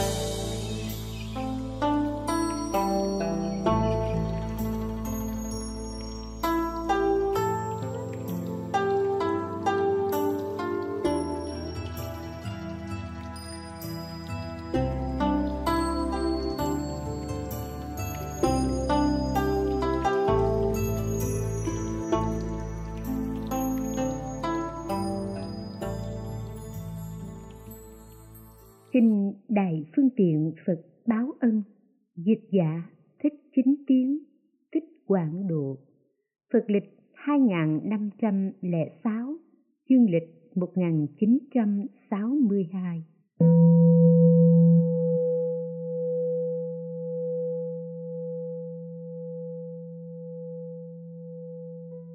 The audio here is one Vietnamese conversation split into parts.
Kinh Đại Phương Tiện Phật Báo Ân, Dịch giả Thích Chính tiếng Thích Quảng Độ. Phật lịch 2506 chương lịch 1962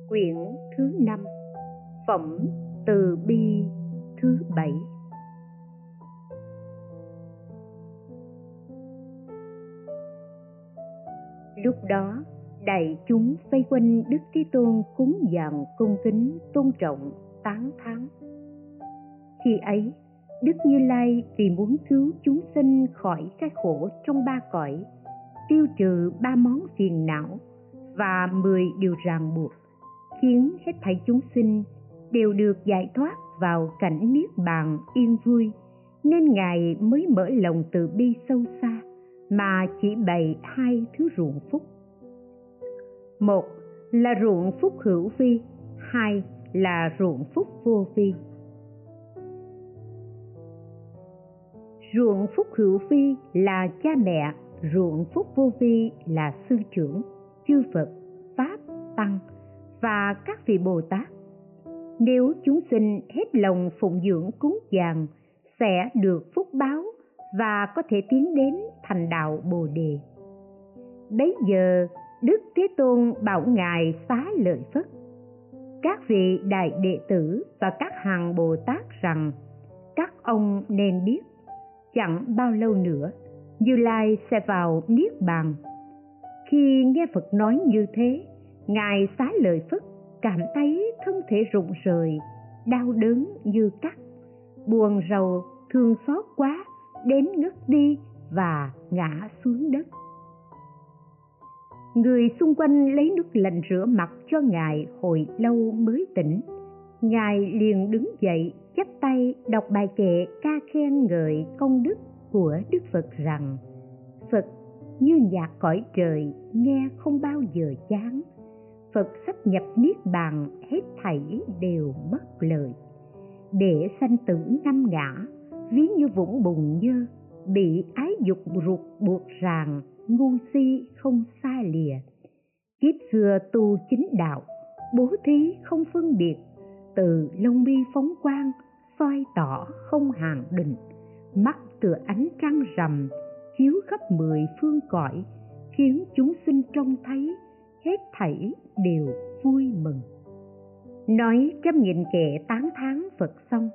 Quyển thứ năm, Phẩm Từ Bi thứ bảy. Lúc đó, đại chúng vây quanh đức thế tôn cúng dường cung kính tôn trọng, tán thán. Khi ấy, đức như lai vì muốn cứu chúng sinh khỏi cái khổ trong ba cõi, tiêu trừ ba món phiền não và mười điều ràng buộc, khiến hết thảy chúng sinh đều được giải thoát vào cảnh niết bàn yên vui, nên ngài mới mở lòng từ bi sâu xa mà chỉ bày hai thứ ruộng phúc. Một là ruộng phúc hữu vi, hai là ruộng phúc vô vi. Ruộng phúc hữu vi là cha mẹ, ruộng phúc vô vi là sư trưởng, chư phật, pháp, tăng và các vị bồ tát. Nếu chúng sinh hết lòng phụng dưỡng cúng dường, sẽ được phúc báo và có thể tiến đến thành đạo bồ đề. Bấy giờ, đức thế tôn bảo ngài xá lợi phất. Các vị đại đệ tử và các hàng bồ tát rằng, các ông nên biết, chẳng bao lâu nữa, như lai sẽ vào niết bàn. Khi nghe phật nói như thế, ngài xá lợi phất, cảm thấy thân thể rụng rời, đau đớn như cắt, buồn rầu, thương xót quá, đến ngất đi và ngã xuống đất. Người xung quanh lấy nước lạnh rửa mặt cho ngài hồi lâu mới tỉnh. Ngài liền đứng dậy, chắp tay đọc bài kệ ca khen ngợi công đức của đức phật rằng, phật, như nhạc cõi trời, nghe không bao giờ chán. Phật sắp nhập niết bàn, hết thảy đều mất lời để sanh tử năm ngã, ví như vũng bùn nhơ bị ái dục ruột buộc ràng, ngu si không xa lìa. Kiếp xưa tu chính đạo, bố thí không phân biệt, từ lông mi phóng quang, soi tỏ không hàng định. Mắt tựa ánh trăng rằm, chiếu khắp mười phương cõi, khiến chúng sinh trông thấy, hết thảy đều vui mừng. Nói trăm nghìn kệ tán thán phật xong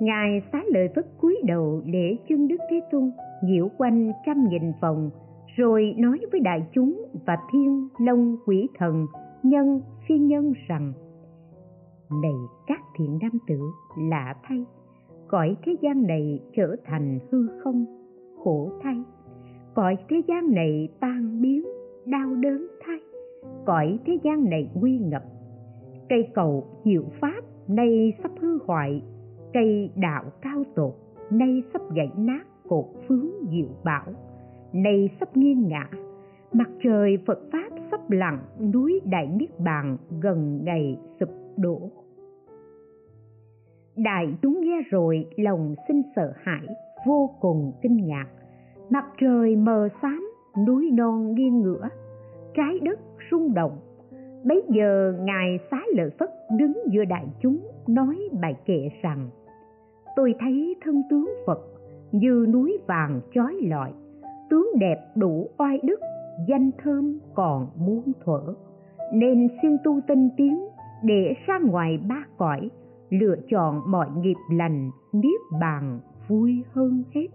ngài xá lợi phất cúi đầu để chân đức thế tôn, nhiễu quanh trăm nghìn vòng rồi nói với đại chúng và thiên long quỷ thần, nhân phi nhân rằng, này các thiện nam tử, lạ thay, cõi thế gian này trở thành hư không, khổ thay. Cõi thế gian này tan biến, đau đớn thay. Cõi thế gian này nguy ngập. Cây cầu diệu pháp nay sắp hư hoại cây đạo cao tột, nay sắp gãy nát cột phướng diệu bảo. Nay sắp nghiêng ngã mặt trời phật pháp sắp lặng núi đại niết bàn gần ngày sụp đổ. Đại chúng nghe rồi, lòng sinh sợ hãi, vô cùng kinh ngạc. Mặt trời mờ xám, núi non nghiêng ngửa, trái đất rung động. Bấy giờ ngài xá lợi phất đứng giữa đại chúng, nói bài kệ rằng tôi thấy thân tướng phật, như núi vàng chói lọi. Tướng đẹp đủ oai đức, danh thơm còn muôn thuở. Nên xin tu tinh tiến, để ra ngoài ba cõi, lựa chọn mọi nghiệp lành, niết bàn vui hơn hết.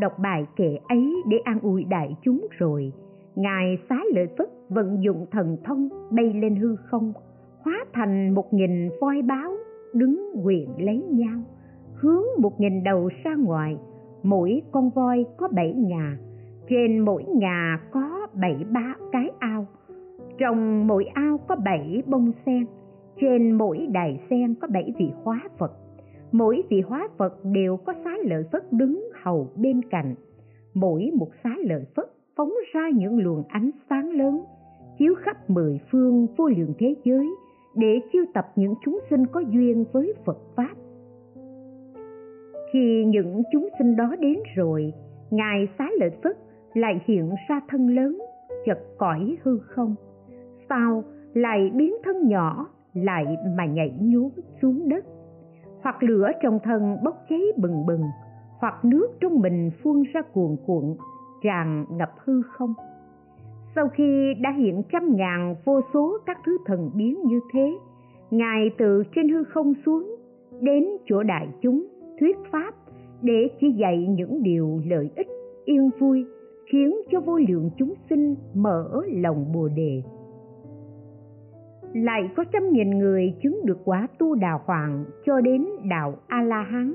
Đọc bài kệ ấy để an ủi đại chúng rồi, ngài xá lợi phất vận dụng thần thông bay lên hư không, hóa thành một nghìn voi báo đứng quyền lấy nhau, hướng một nghìn đầu ra ngoài, mỗi con voi có bảy ngà, trên mỗi ngà có bảy ba cái ao, trong mỗi ao có bảy bông sen, trên mỗi đài sen có bảy vị hóa phật. Mỗi vị hóa phật đều có xá lợi phất đứng hầu bên cạnh. Mỗi một xá lợi phất phóng ra những luồng ánh sáng lớn, chiếu khắp mười phương vô lượng thế giới để chiêu tập những chúng sinh có duyên với phật pháp. Khi những chúng sinh đó đến rồi, ngài xá lợi phất lại hiện ra thân lớn, chật cõi hư không. Sau lại biến thân nhỏ, lại mà nhảy nhúm xuống đất. Hoặc lửa trong thân bốc cháy bừng bừng, hoặc nước trong mình phun ra cuồn cuộn, tràn ngập hư không sau khi đã hiện trăm ngàn vô số các thứ thần biến như thế, ngài từ trên hư không xuống, đến chỗ đại chúng, thuyết pháp, để chỉ dạy những điều lợi ích, yên vui, khiến cho vô lượng chúng sinh mở lòng bồ đề. Lại có trăm nghìn người chứng được quả tu đào hoàng cho đến đạo a la hán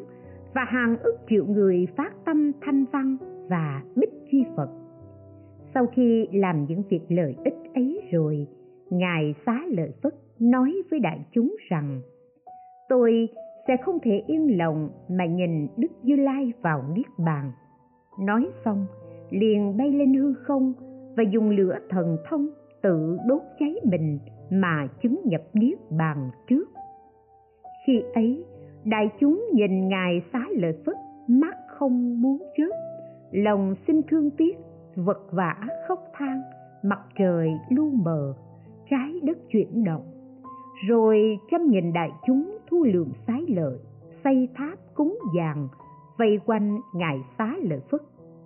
và hàng ức triệu người phát tâm thanh văn và bích chi phật sau khi làm những việc lợi ích ấy rồi, ngài xá lợi phất nói với đại chúng rằng, tôi sẽ không thể yên lòng mà nhìn đức như lai vào niết bàn. Nói xong, liền bay lên hư không và dùng lửa thần thông tự đốt cháy mình mà chứng nhập niết bàn trước. Khi ấy, đại chúng nhìn ngài xá lợi phất, mắt không muốn chớp lòng xin thương tiếc vật vã khóc than, mặt trời lu mờ, trái đất chuyển động. Rồi trăm nghìn đại chúng thu lượm sái lợi, xây tháp cúng dường, vây quanh ngài xá lợi phất,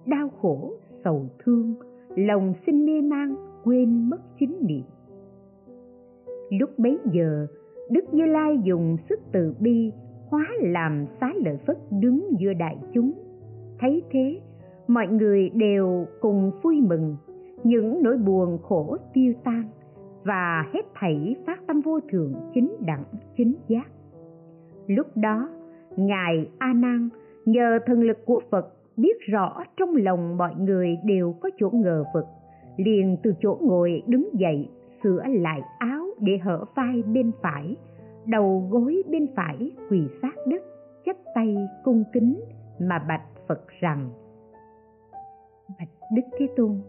đau khổ, sầu thương, lòng sinh mê man, quên mất chính niệm. Lúc bấy giờ, đức như lai dùng sức từ bi hóa làm xá lợi phất đứng giữa đại chúng. Thấy thế mọi người đều cùng vui mừng. Những nỗi buồn khổ tiêu tan và hết thảy phát tâm vô thượng chính đẳng, chính giác. Lúc đó, ngài a nan nhờ thần lực của phật biết rõ trong lòng mọi người đều có chỗ ngờ vực, liền từ chỗ ngồi đứng dậy, sửa lại áo để hở vai bên phải, đầu gối bên phải quỳ sát đất, chắp tay cung kính mà bạch phật rằng đức thế tôn,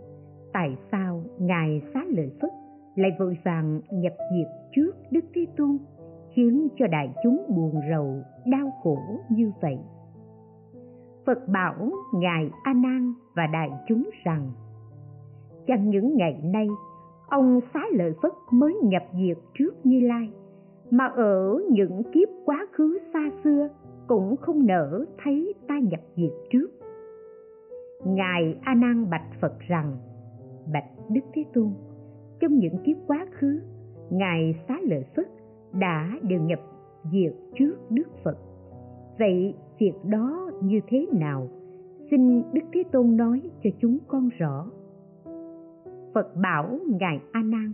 tại sao ngài xá lợi phất, lại vội vàng nhập diệt trước đức thế tôn, khiến cho đại chúng buồn rầu, đau khổ như vậy? Phật bảo ngài a nan và đại chúng rằng, chẳng những ngày nay, ông xá lợi phất mới nhập diệt trước như lai, mà ở những kiếp quá khứ xa xưa cũng không nỡ thấy ta nhập diệt trước ngài a nan bạch phật rằng, bạch đức thế tôn, trong những kiếp quá khứ, ngài xá lợi phất đã đều nhập diệt trước đức phật. Vậy việc đó như thế nào? Xin đức thế tôn nói cho chúng con rõ. Phật bảo ngài a nan,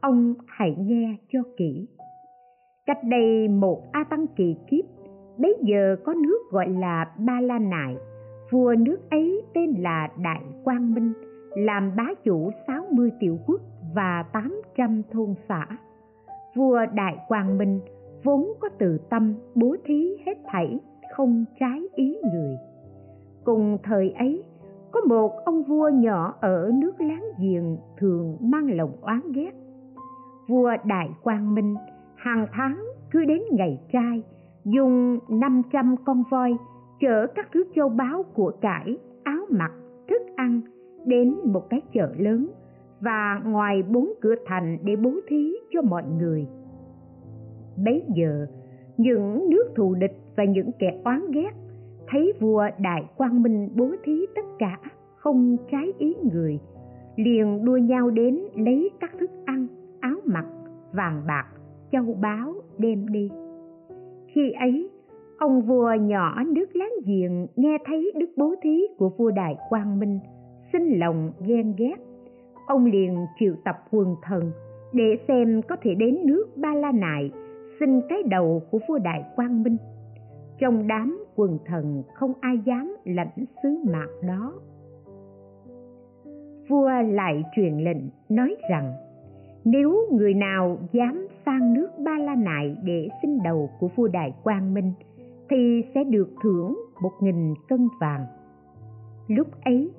ông hãy nghe cho kỹ. Cách đây một a tăng kỳ kiếp, bấy giờ có nước gọi là ba la nại vua nước ấy tên là đại quang minh làm bá chủ 60 tiểu quốc và 800 thôn xã. Vua Đại Quang Minh vốn có từ tâm bố thí hết thảy không trái ý người. Cùng thời ấy, có một ông vua nhỏ ở nước láng giềng thường mang lòng oán ghét. Vua Đại Quang Minh hàng tháng cứ đến ngày trai dùng 500 con voi chở các thứ châu báu của cải, áo mặc, thức ăn đến một cái chợ lớn và ngoài bốn cửa thành để bố thí cho mọi người. Bấy giờ, những nước thù địch và những kẻ oán ghét thấy vua Đại Quang Minh bố thí tất cả không trái ý người, liền đua nhau đến lấy các thức ăn, áo mặc, vàng bạc, châu báu đem đi. Khi ấy, ông vua nhỏ nước láng giềng nghe thấy đức bố thí của vua Đại Quang Minh, sinh lòng ghen ghét. Ông liền triệu tập quần thần để xem có thể đến nước Ba La Nại xin cái đầu của vua Đại Quang Minh. Trong đám quần thần không ai dám lãnh sứ mạc đó vua lại truyền lệnh nói rằng nếu người nào dám sang nước ba la nại để xin đầu của vua đại quang minh thì sẽ được thưởng một nghìn cân vàng. Lúc ấy,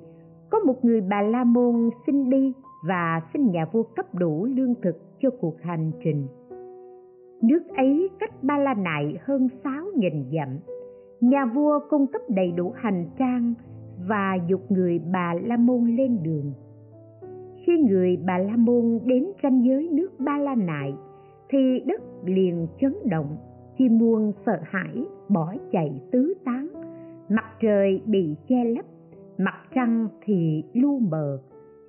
có một người bà la môn xin đi và xin nhà vua cấp đủ lương thực cho cuộc hành trình. Nước ấy cách ba la nại hơn sáu nghìn dặm. Nhà vua cung cấp đầy đủ hành trang và dục người bà la môn lên đường. Khi người bà la môn đến ranh giới nước ba la nại, thì đất liền chấn động chim muôn sợ hãi, bỏ chạy tứ tán. Mặt trời bị che lấp, mặt trăng thì lu mờ.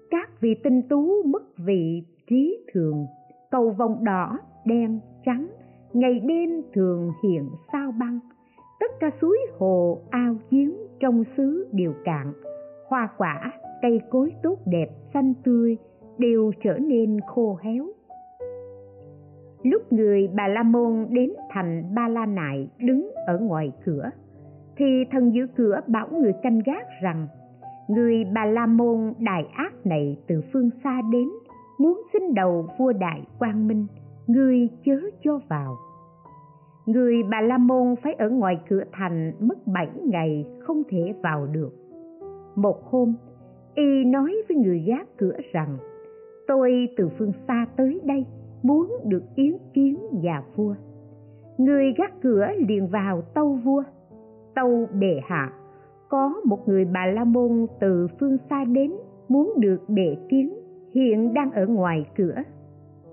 Các vị tinh tú mất vị trí thường, cầu vòng đỏ đen trắng, ngày đêm thường hiện sao băng. Tất cả suối hồ ao giếng trong xứ đều cạn, hoa quả, cây cối tốt đẹp, xanh tươi đều trở nên khô héo lúc người bà la môn đến thành ba la nại đứng ở ngoài cửa, thì thần giữ cửa bảo người canh gác rằng, người bà la môn đại ác này từ phương xa đến, muốn xin đầu vua đại quang minh ngươi chớ cho vào. Người bà la môn phải ở ngoài cửa thành mất bảy ngày không thể vào được. Một hôm, y nói với người gác cửa rằng, tôi từ phương xa tới đây muốn được yến kiến nhà vua. Người gác cửa liền vào tâu vua. Tâu bệ hạ, có một người bà la môn từ phương xa đến muốn được bệ kiến, hiện đang ở ngoài cửa.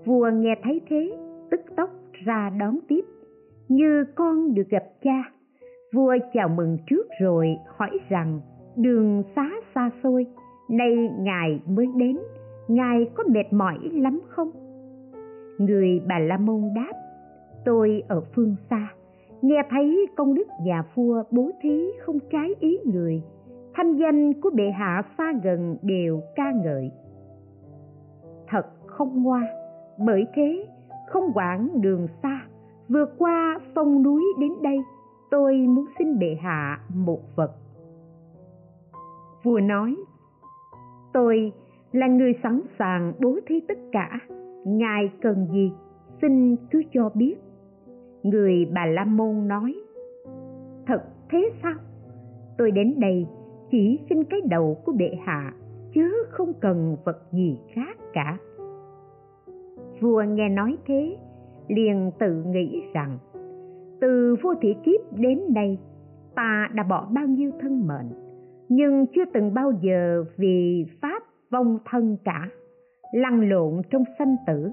Vua nghe thấy thế, tức tốc ra đón tiếp. Như con được gặp cha, vua chào mừng trước rồi hỏi rằng, đường xá xa xôi, nay ngài mới đến, ngài có mệt mỏi lắm không? Người bà la môn đáp, tôi ở phương xa, nghe thấy công đức nhà vua bố thí không trái ý người, thanh danh của bệ hạ xa gần đều ca ngợi. Thật không ngoa, bởi thế không quản đường xa, vượt qua sông núi đến đây, tôi muốn xin bệ hạ một vật. Vua nói, tôi là người sẵn sàng bố thí tất cả ngài cần gì? Xin cứ cho biết. Người bà la môn nói, thật thế sao? Tôi đến đây chỉ xin cái đầu của bệ hạ, chứ không cần vật gì khác cả. Vua nghe nói thế, liền tự nghĩ rằng, từ vua thị kiếp đến đây, ta đã bỏ bao nhiêu thân mệnh, nhưng chưa từng bao giờ vì pháp vong thân cả lăn lộn trong sanh tử.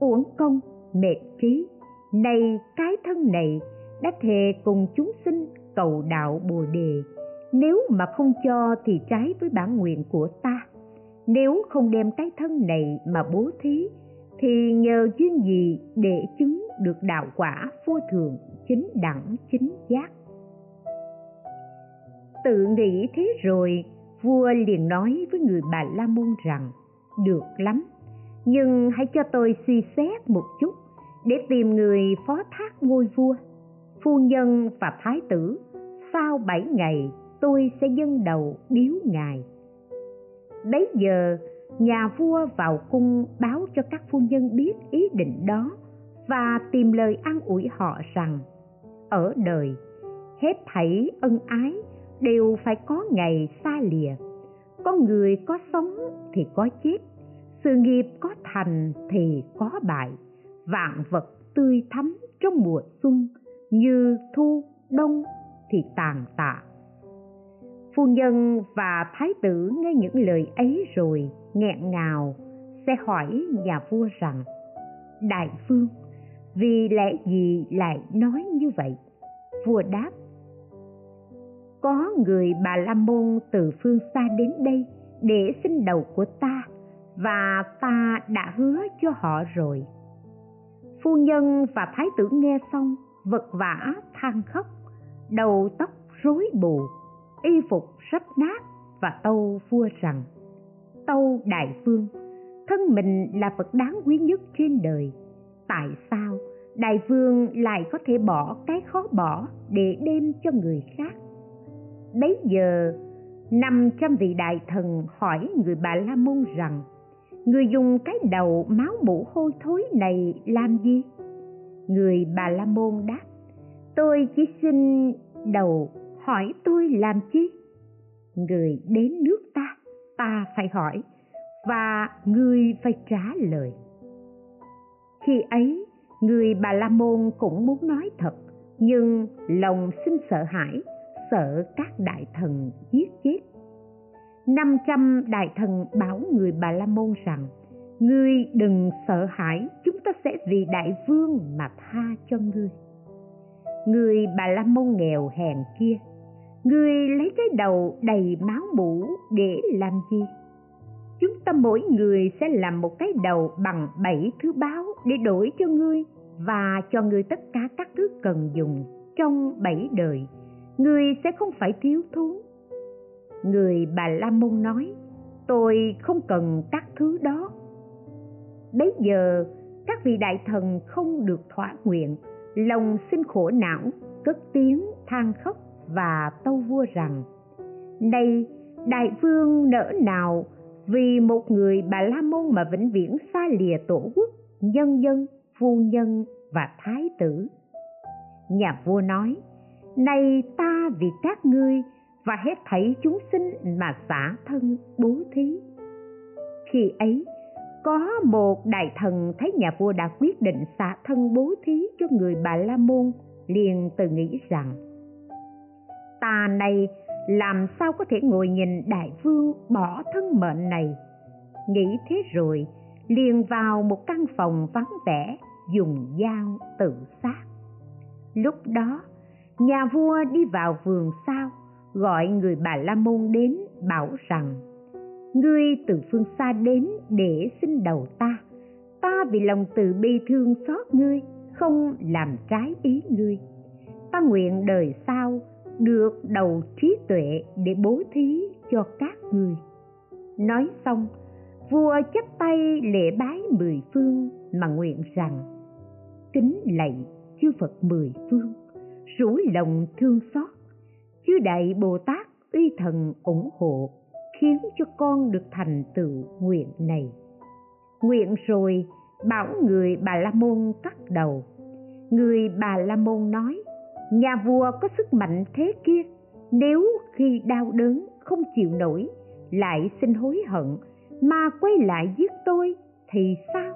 Uổng công, mệt trí nay cái thân này đã thề cùng chúng sinh cầu đạo bồ đề. Nếu mà không cho thì trái với bản nguyện của ta. Nếu không đem cái thân này mà bố thí, thì nhờ duyên gì để chứng được đạo quả vô thường chính đẳng chính giác? Tự nghĩ thế rồi, vua liền nói với người bà la môn rằng được lắm. Nhưng hãy cho tôi suy xét một chút để tìm người phó thác ngôi vua, phu nhân và thái tử. Sau bảy ngày, tôi sẽ dâng đầu điếu ngài. Bấy giờ, nhà vua vào cung báo cho các phu nhân biết ý định đó và tìm lời an ủi họ rằng, ở đời, hết thảy ân ái đều phải có ngày xa lìa con người có sống thì có chết sự nghiệp có thành thì có bại. Vạn vật tươi thắm trong mùa xuân như thu đông thì tàn tạ. Phu nhân và thái tử nghe những lời ấy rồi nghẹn ngào sẽ hỏi nhà vua rằng đại phương, vì lẽ gì lại nói như vậy? Vua đáp có người bà la môn từ phương xa đến đây để xin đầu của ta và ta đã hứa cho họ rồi. Phu nhân và thái tử nghe xong, vật vã, than khóc, đầu tóc rối bù, y phục rách nát và tâu vua rằng, tâu đại vương, thân mình là vật đáng quý nhất trên đời, tại sao đại vương lại có thể bỏ cái khó bỏ để đem cho người khác? Bấy giờ, năm trăm vị đại thần hỏi người bà la môn rằng, người dùng cái đầu máu mũ hôi thối này làm gì? Người bà la môn đáp, tôi chỉ xin đầu hỏi tôi làm chi? Người đến nước ta ta phải hỏi, và người phải trả lời. Khi ấy, người bà la môn cũng muốn nói thật, nhưng lòng sinh sợ hãi sợ các đại thần giết chết. Năm trăm đại thần bảo người bà la môn rằng, ngươi đừng sợ hãi, chúng ta sẽ vì đại vương mà tha cho ngươi. Người bà la môn nghèo hèn kia, ngươi lấy cái đầu đầy máu mũ để làm gì? Chúng ta mỗi người sẽ làm một cái đầu bằng bảy thứ báo để đổi cho ngươi và cho ngươi tất cả các thứ cần dùng trong bảy đời ngươi sẽ không phải thiếu thốn. Người bà la môn nói, tôi không cần các thứ đó. Bấy giờ, các vị đại thần không được thỏa nguyện, lòng sinh khổ não, cất tiếng than khóc và tâu vua rằng nay đại vương nỡ nào vì một người bà la môn mà vĩnh viễn xa lìa tổ quốc, nhân dân, phu nhân và thái tử? Nhà vua nói nay ta vì các ngươi và hết thảy chúng sinh mà xả thân bố thí. Khi ấy, có một đại thần thấy nhà vua đã quyết định xả thân bố thí cho người bà la môn, liền tự nghĩ rằng, ta này làm sao có thể ngồi nhìn đại vương bỏ thân mệnh này? Nghĩ thế rồi, liền vào một căn phòng vắng vẻ, dùng dao tự sát. Lúc đó nhà vua đi vào vườn sau gọi người bà la môn đến bảo rằng, ngươi từ phương xa đến để xin đầu ta. Ta vì lòng từ bi thương xót ngươi, không làm trái ý ngươi. Ta nguyện đời sau được đầu trí tuệ để bố thí cho các ngươi. Nói xong, vua chắp tay lễ bái mười phương mà nguyện rằng, kính lạy chư phật mười phương rủ lòng thương xót. Chư đại bồ tát uy thần ủng hộ, khiến cho con được thành tựu nguyện này. Nguyện rồi, bảo người bà la môn cắt đầu. Người bà la môn nói, nhà vua có sức mạnh thế kia, nếu khi đau đớn không chịu nổi, lại xin hối hận, mà quay lại giết tôi thì sao?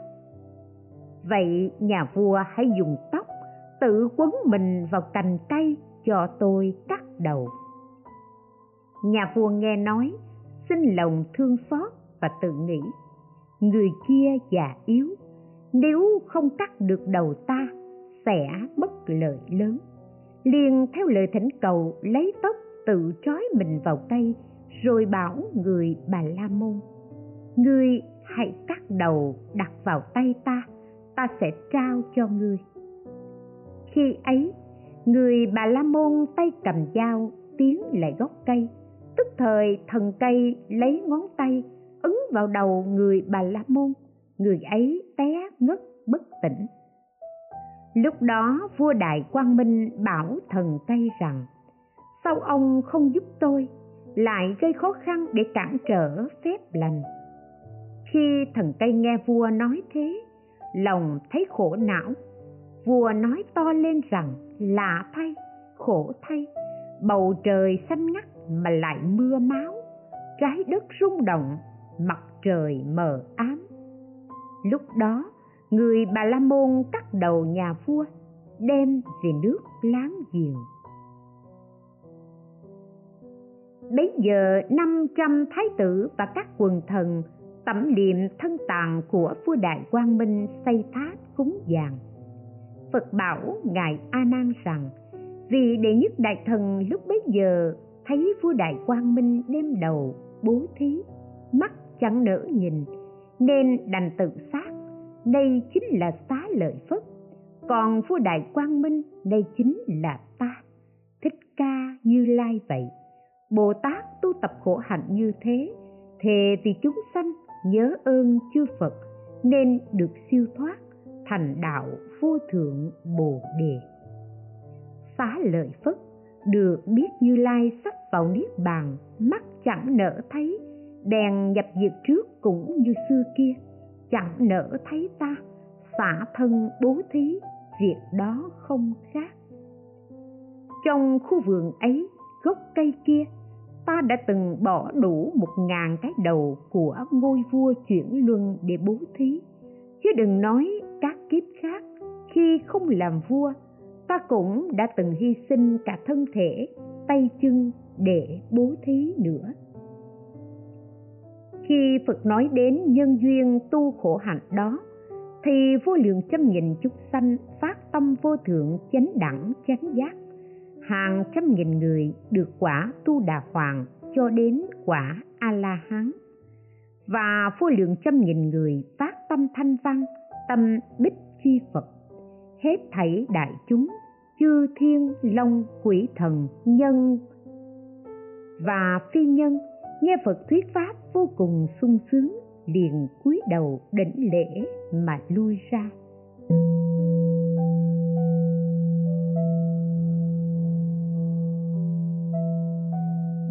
Vậy nhà vua hãy dùng tóc tự quấn mình vào cành cây cho tôi cắt đầu. Nhà vua nghe nói, xin lòng thương xót và tự nghĩ, người kia già yếu, nếu không cắt được đầu ta sẽ bất lợi lớn. Liền theo lời thỉnh cầu lấy tóc tự trói mình vào cây, rồi bảo người bà la môn, ngươi hãy cắt đầu đặt vào tay ta ta sẽ trao cho ngươi khi ấy, người bà la môn tay cầm dao, tiến lại gốc cây. Tức thời, thần cây lấy ngón tay, ấn vào đầu người bà la môn. Người ấy té ngất bất tỉnh. Lúc đó, vua đại quang minh bảo thần cây rằng, sao ông không giúp tôi? Lại gây khó khăn để cản trở phép lành. Khi thần cây nghe vua nói thế, lòng thấy khổ não vua nói to lên rằng, lạ thay, khổ thay, bầu trời xanh ngắt mà lại mưa máu, trái đất rung động, mặt trời mờ ám. Lúc đó, người bà la môn cắt đầu nhà vua, đem về nước láng giềng. Bấy giờ, năm trăm thái tử và các quần thần tẩm liệm thân tàn của vua đại quang minh xây tháp cúng dường phật bảo ngài a nan rằng, vì đệ nhất đại thần lúc bấy giờ thấy vua đại quang minh đêm đầu bố thí, mắt chẳng nỡ nhìn, nên đành tự sát. Đây chính là xá lợi phất, còn vua đại quang minh đây chính là ta. Thích ca như lai vậy, bồ tát tu tập khổ hạnh như thế, thề vì chúng sanh nhớ ơn chư phật nên được siêu thoát thành đạo vô thượng bồ đề. Xá lợi phất được biết như lai sắp vào niết bàn, mắt chẳng nỡ thấy đèn nhập diệt trước cũng như xưa kia, chẳng nỡ thấy ta, xả thân bố thí, việc đó không khác. Trong khu vườn ấy, gốc cây kia, ta đã từng bỏ đủ một ngàn cái đầu của ngôi vua chuyển luân để bố thí. Chứ đừng nói kiếp khác khi không làm vua, ta cũng đã từng hy sinh cả thân thể, tay chân để bố thí nữa. Khi phật nói đến nhân duyên tu khổ hạnh đó, thì vô lượng trăm nghìn chúng sanh phát tâm vô thượng chánh đẳng, chánh giác. Hàng trăm nghìn người được quả tu đà hoàng cho đến quả a la hán và vô lượng trăm nghìn người phát tâm thanh văn tâm bích chi phật. Hết thảy đại chúng, chư thiên long quỷ thần nhân và phi nhân, nghe phật thuyết pháp vô cùng sung sướng, liền cúi đầu đảnh lễ mà lui ra.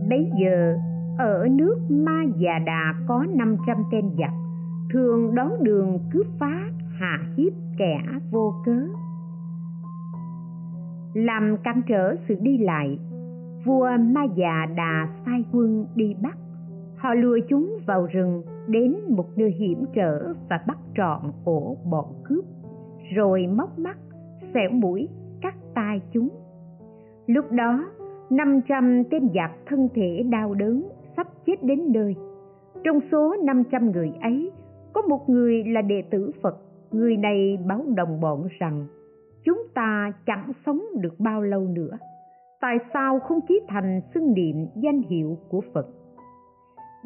Bấy giờ, ở nước ma già đà có 500 tên giặc thường đón đường cướp phá hạ hiếp kẻ vô cớ. Làm cản trở sự đi lại, vua ma già đà sai quân đi bắt họ lùa chúng vào rừng đến một nơi hiểm trở và bắt trọn ổ bọn cướp, rồi móc mắt, xẻo mũi, cắt tai chúng. Lúc đó 500 tên giặc thân thể đau đớn sắp chết đến nơi. Trong số 500 người ấy, có một người là đệ tử Phật người này báo đồng bọn rằng chúng ta chẳng sống được bao lâu nữa. Tại sao không chí thành xưng niệm danh hiệu của Phật?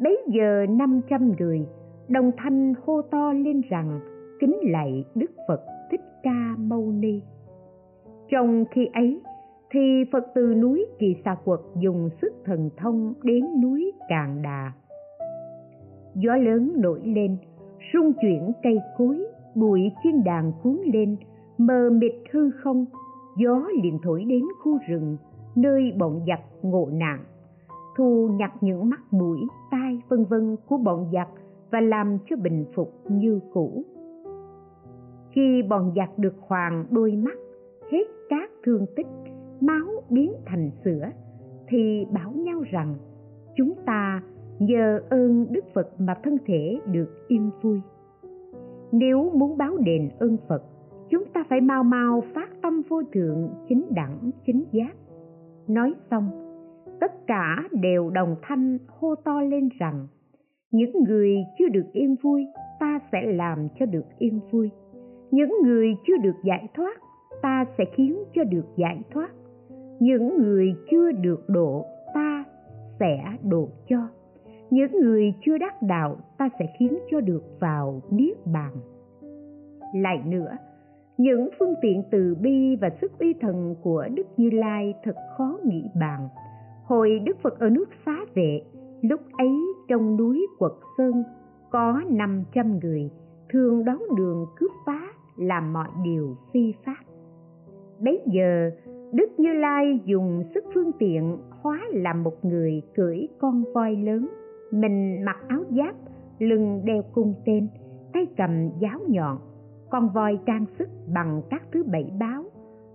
Bấy giờ 500 người đồng thanh hô to lên rằng kính lạy Đức Phật Thích Ca Mâu Ni. Trong khi ấy thì Phật từ núi Kỳ Xà Quật dùng sức thần thông đến núi Càng Đà. Gió lớn nổi lên, rung chuyển cây cối, bụi chiên đàn cuốn lên, mờ mịt hư không, gió liền thổi đến khu rừng, nơi bọn giặc ngộ nạn, thu nhặt những mắt mũi, tai vân vân của bọn giặc và làm cho bình phục như cũ. Khi bọn giặc được hoàng đôi mắt, hết các thương tích, máu biến thành sữa thì bảo nhau rằng chúng ta nhờ ơn đức phật mà thân thể được yên vui nếu muốn báo đền ơn phật, chúng ta phải mau mau phát tâm vô thượng, chính đẳng, chính giác. Nói xong, tất cả đều đồng thanh hô to lên rằng, những người chưa được yên vui, ta sẽ làm cho được yên vui. Những người chưa được giải thoát, ta sẽ khiến cho được giải thoát. Những người chưa được độ, ta sẽ độ cho những người chưa đắc đạo ta sẽ khiến cho được vào niết bàn. Lại nữa những phương tiện từ bi và sức uy thần của đức như lai thật khó nghĩ bàn. Hồi đức phật ở nước xá vệ lúc ấy trong núi quật sơn có 500 người thường đón đường cướp phá làm mọi điều phi pháp. Bấy giờ Đức Như Lai dùng sức phương tiện hóa làm một người cưỡi con voi lớn, mình mặc áo giáp, lưng đeo cung tên, tay cầm giáo nhọn, con voi trang sức bằng các thứ bảy báo,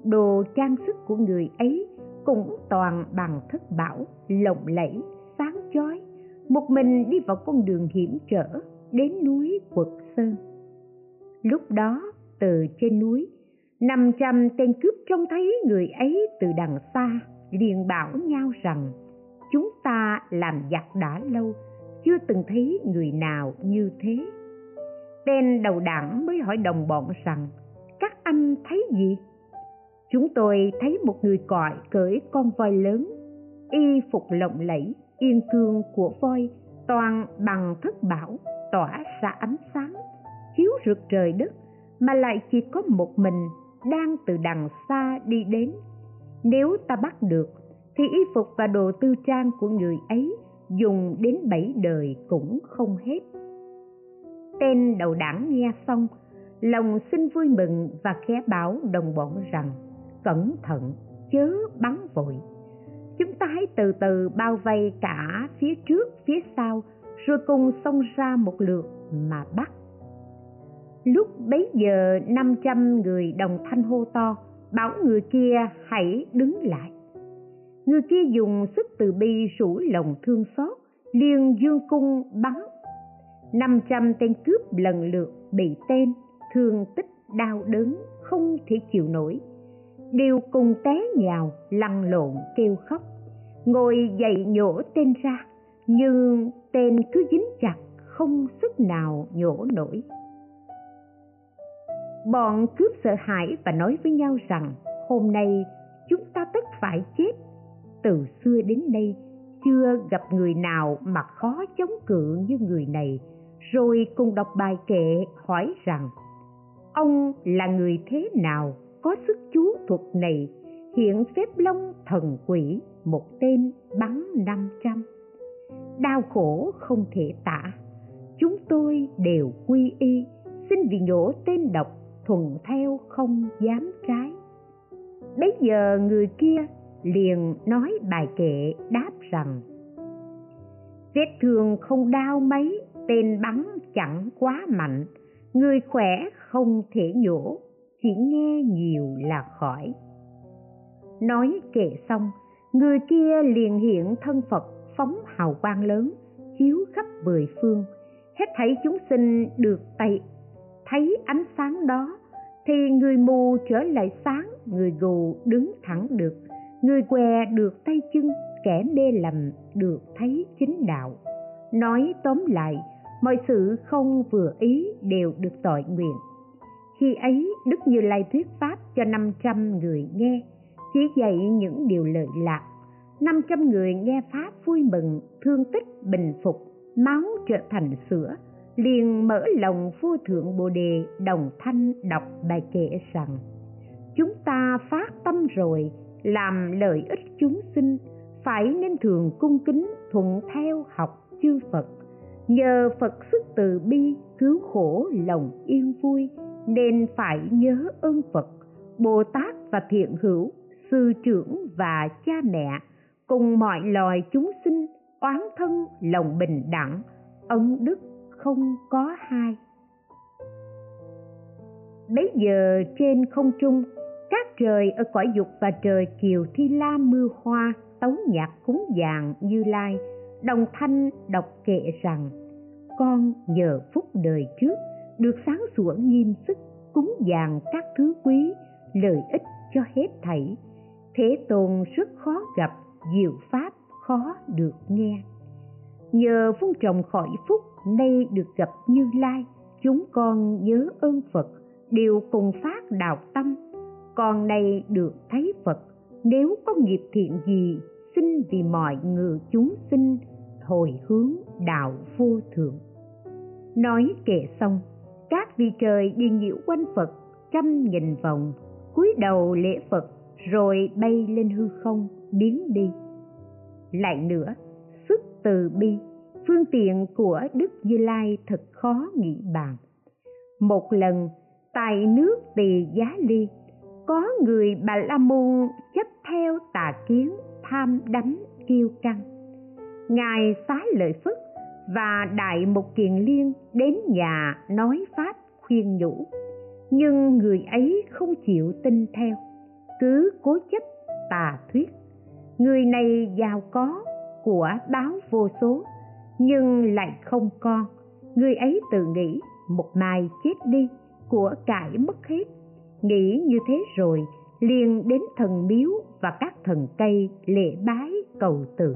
đồ trang sức của người ấy cũng toàn bằng thất bảo, lộng lẫy, sáng chói, một mình đi vào con đường hiểm trở đến núi Quật Sơn. Lúc đó, từ trên núi, năm trăm tên cướp trông thấy người ấy từ đằng xa liền bảo nhau rằng chúng ta làm giặc đã lâu chưa từng thấy người nào như thế. Tên đầu đảng mới hỏi đồng bọn rằng, các anh thấy gì? Chúng tôi thấy một người cọi cưỡi con voi lớn, y phục lộng lẫy, yên cương của voi toàn bằng thất bảo, tỏa ra ánh sáng, chiếu rực trời đất, mà lại chỉ có một mình đang từ đằng xa đi đến. Nếu ta bắt được, thì y phục và đồ tư trang của người ấy dùng đến bảy đời cũng không hết. Tên đầu đảng nghe xong, lòng xin vui mừng và khẽ báo đồng bọn rằng, cẩn thận, chớ bắn vội. Chúng ta hãy từ từ bao vây cả phía trước, phía sau, rồi cùng xông ra một lượt mà bắt. Lúc bấy giờ năm trăm người đồng thanh hô to, bảo người kia hãy đứng lại người kia dùng sức từ bi rủ lòng thương xót, liền dương cung bắn. Năm trăm tên cướp lần lượt bị tên, thương tích đau đớn không thể chịu nổi. Đều cùng té nhào, lăn lộn, kêu khóc. Ngồi dậy nhổ tên ra, nhưng tên cứ dính chặt, không sức nào nhổ nổi. Bọn cướp sợ hãi và nói với nhau rằng, hôm nay chúng ta tất phải chết từ xưa đến nay, chưa gặp người nào mà khó chống cự như người này. Rồi cùng đọc bài kệ, hỏi rằng, ông là người thế nào? Có sức chú thuật này. Hiện phép long thần quỷ, một tên bắn năm trăm. Đau khổ không thể tả. Chúng tôi đều quy y, xin vì nhổ tên độc thuận theo không dám trái. Bấy giờ người kia liền nói bài kệ đáp rằng, vết thương không đau mấy, tên bắn chẳng quá mạnh, người khỏe không thể nhổ, chỉ nghe nhiều là khỏi. Nói kệ xong, người kia liền hiện thân phật phóng hào quang lớn, chiếu khắp mười phương. Hết thảy chúng sinh được tay thấy ánh sáng đó, thì người mù trở lại sáng, người gù đứng thẳng được người què được tay chân, kẻ mê lầm được thấy chính đạo. Nói tóm lại, mọi sự không vừa ý đều được tội nguyện. Khi ấy, đức như lai thuyết pháp cho năm trăm người nghe, chỉ dạy những điều lợi lạc. Năm trăm người nghe pháp vui mừng, thương tích, bình phục, máu trở thành sữa, liền mở lòng vua thượng bồ đề đồng thanh đọc bài kệ rằng, chúng ta phát tâm rồi làm lợi ích chúng sinh, phải nên thường cung kính, thuận theo học chư phật. Nhờ phật sức từ bi, cứu khổ lòng yên vui, nên phải nhớ ơn phật, bồ tát và thiện hữu, sư trưởng và cha mẹ, cùng mọi loài chúng sinh, oán thân, lòng bình đẳng, ân đức không có hai. Bấy giờ trên không trung các trời ở cõi dục và trời kiều thi la mưa hoa tấu nhạc cúng dạng như lai, đồng thanh đọc kệ rằng, con nhờ phúc đời trước, được sáng sủa nghiêm sức, cúng dàng các thứ quý, lợi ích cho hết thảy. Thế tôn rất khó gặp, diệu pháp khó được nghe. Nhờ phun trồng khỏi phúc, nay được gặp như lai, chúng con nhớ ơn phật, đều cùng phát đạo tâm con nay được thấy phật. Nếu có nghiệp thiện gì, xin vì mọi người chúng sinh hồi hướng đạo vô thượng. Nói kệ xong, các vị trời đi nhiễu quanh phật, trăm nghìn vòng, cúi đầu lễ phật, rồi bay lên hư không, biến đi. Lại nữa, sức từ bi, phương tiện của đức như lai thật khó nghĩ bàn. Một lần, tại nước tỳ giá ly có người bà la môn chấp theo tà kiến tham đắm kiêu căng. Ngài xá lợi phất và đại một kiền liên đến nhà nói pháp khuyên nhủ. Nhưng người ấy không chịu tin theo, cứ cố chấp tà thuyết. Người này giàu có của báo vô số, nhưng lại không con. Người ấy tự nghĩ, một mai chết đi của cải mất hết nghĩ như thế rồi, liền đến thần miếu và các thần cây lễ bái cầu từ.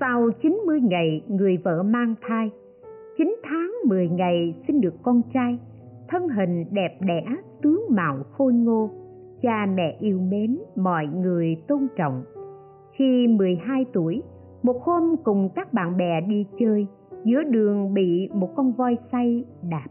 Sau 90 ngày, người vợ mang thai 9 tháng 10 ngày sinh được con trai, thân hình đẹp đẽ, tướng mạo khôi ngô, cha mẹ yêu mến, mọi người tôn trọng. Khi 12 tuổi, một hôm cùng các bạn bè đi chơi, giữa đường bị một con voi say đạp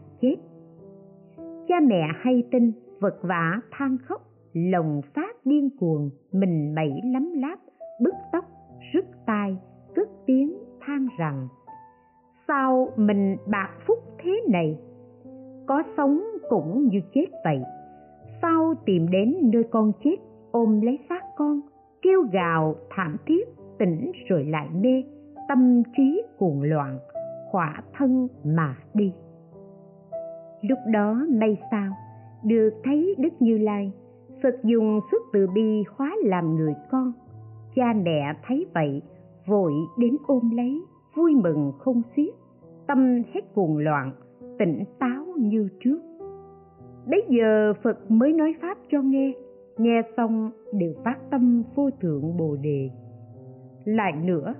cha mẹ hay tin, vật vã than khóc lòng phát điên cuồng, mình mẩy lắm láp, bứt tóc, rứt tai, cất tiếng than rằng, sao mình bạc phúc thế này? Có sống cũng như chết vậy. Sau tìm đến nơi con chết, ôm lấy xác con, kêu gào thảm thiết, tỉnh rồi lại mê, tâm trí cuồng loạn, khỏa thân mà đi? Lúc đó may sao? Được thấy đức như lai, phật dùng sức từ bi hóa làm người con. Cha mẹ thấy vậy, vội đến ôm lấy, vui mừng không xiết, tâm hết cuồng loạn, tỉnh táo như trước. Bấy giờ phật mới nói pháp cho nghe nghe xong đều phát tâm vô thượng bồ đề. Lại nữa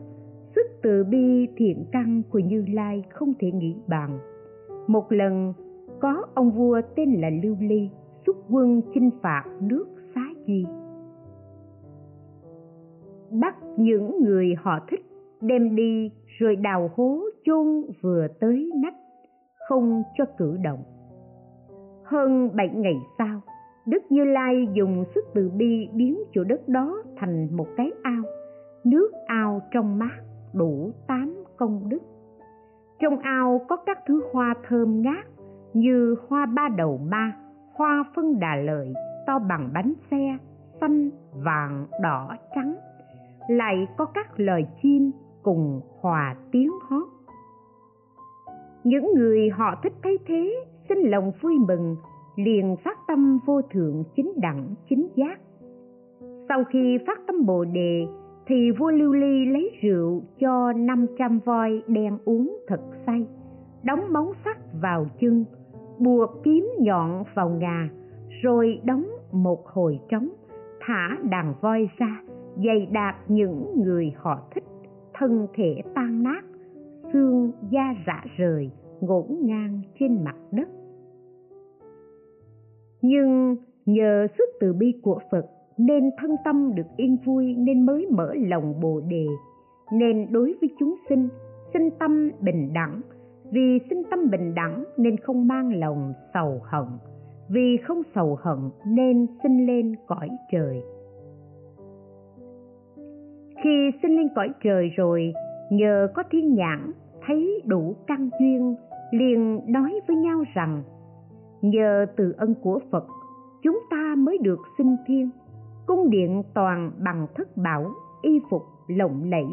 sức từ bi thiện căn của như lai không thể nghĩ bằng một lần có ông vua tên là lưu ly, xuất quân chinh phạt nước xá di. Bắt những người họ thích, đem đi, rồi đào hố chôn vừa tới nách, không cho cử động. Hơn bảy ngày sau, đức như lai dùng sức từ bi biến chỗ đất đó thành một cái ao, nước ao trong mát đủ tám công đức. Trong ao có các thứ hoa thơm ngát như hoa ba đầu ma, hoa phân đà lợi, to bằng bánh xe, xanh, vàng, đỏ, trắng. Lại có các loài chim cùng hòa tiếng hót. Những người họ thích thấy thế, xin lòng vui mừng, liền phát tâm vô thượng chính đẳng, chính giác. Sau khi phát tâm bồ đề, thì vua lưu ly lấy rượu cho 500 voi đen uống thật say, đóng móng sắt vào chân buộc kiếm nhọn vào ngà, rồi đóng một hồi trống, thả đàn voi ra, dày đạp những người họ thích, thân thể tan nát, xương da rã rời, ngổn ngang trên mặt đất. Nhưng nhờ sức từ bi của phật nên thân tâm được yên vui nên mới mở lòng bồ đề, nên đối với chúng sinh sinh tâm bình đẳng vì sinh tâm bình đẳng nên không mang lòng sầu hận. Vì không sầu hận nên sinh lên cõi trời. Khi sinh lên cõi trời rồi, nhờ có thiên nhãn thấy đủ căn duyên, liền nói với nhau rằng, nhờ từ ân của phật, chúng ta mới được sinh thiên, cung điện toàn bằng thất bảo, y phục lộng lẫy,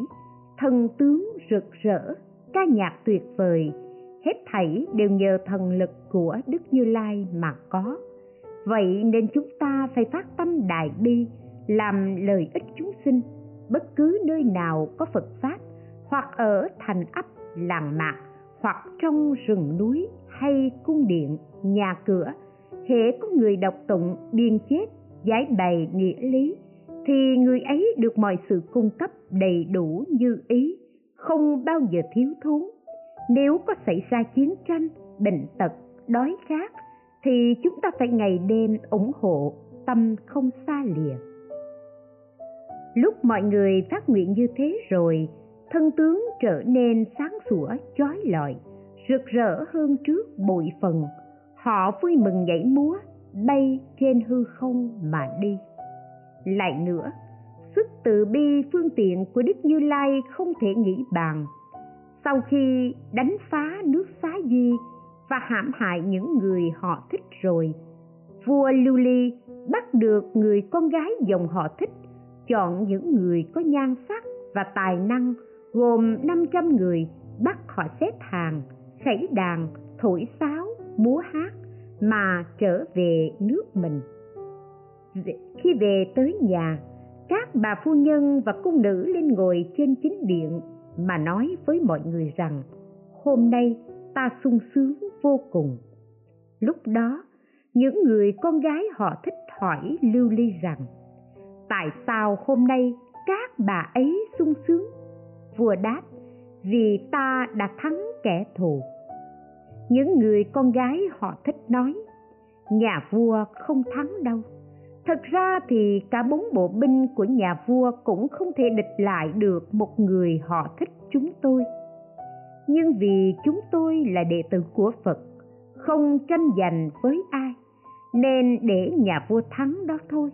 thần tướng rực rỡ, ca nhạc tuyệt vời hết thảy đều nhờ thần lực của đức như lai mà có. Vậy nên chúng ta phải phát tâm đại bi, làm lợi ích chúng sinh, bất cứ nơi nào có phật pháp, hoặc ở thành ấp, làng mạc, hoặc trong rừng núi hay cung điện, nhà cửa, hễ có người đọc tụng, biên chết giải bày nghĩa lý, thì người ấy được mọi sự cung cấp đầy đủ như ý, không bao giờ thiếu thốn nếu có xảy ra chiến tranh, bệnh tật, đói khát, thì chúng ta phải ngày đêm ủng hộ tâm không xa lìa. Lúc mọi người phát nguyện như thế rồi, thân tướng trở nên sáng sủa, chói lọi, rực rỡ hơn trước bụi phần. Họ vui mừng nhảy múa, bay trên hư không mà đi. Lại nữa sức từ bi phương tiện của đức như lai không thể nghĩ bàn sau khi đánh phá nước xá di và hãm hại những người họ thích rồi, vua lưu ly bắt được người con gái dòng họ thích, chọn những người có nhan sắc và tài năng gồm 500 người bắt họ xếp hàng khẩy đàn, thổi sáo, múa hát mà trở về nước mình. Khi về tới nhà, các bà phu nhân và cung nữ lên ngồi trên chính điện mà nói với mọi người rằng, hôm nay ta sung sướng vô cùng. Lúc đó, những người con gái họ thích hỏi lưu ly rằng, tại sao hôm nay các bà ấy sung sướng? Vua đáp, vì ta đã thắng kẻ thù. Những người con gái họ thích nói, nhà vua không thắng đâu thật ra thì cả bốn bộ binh của nhà vua cũng không thể địch lại được một người họ thích chúng tôi. Nhưng vì chúng tôi là đệ tử của phật, không tranh giành với ai, nên để nhà vua thắng đó thôi.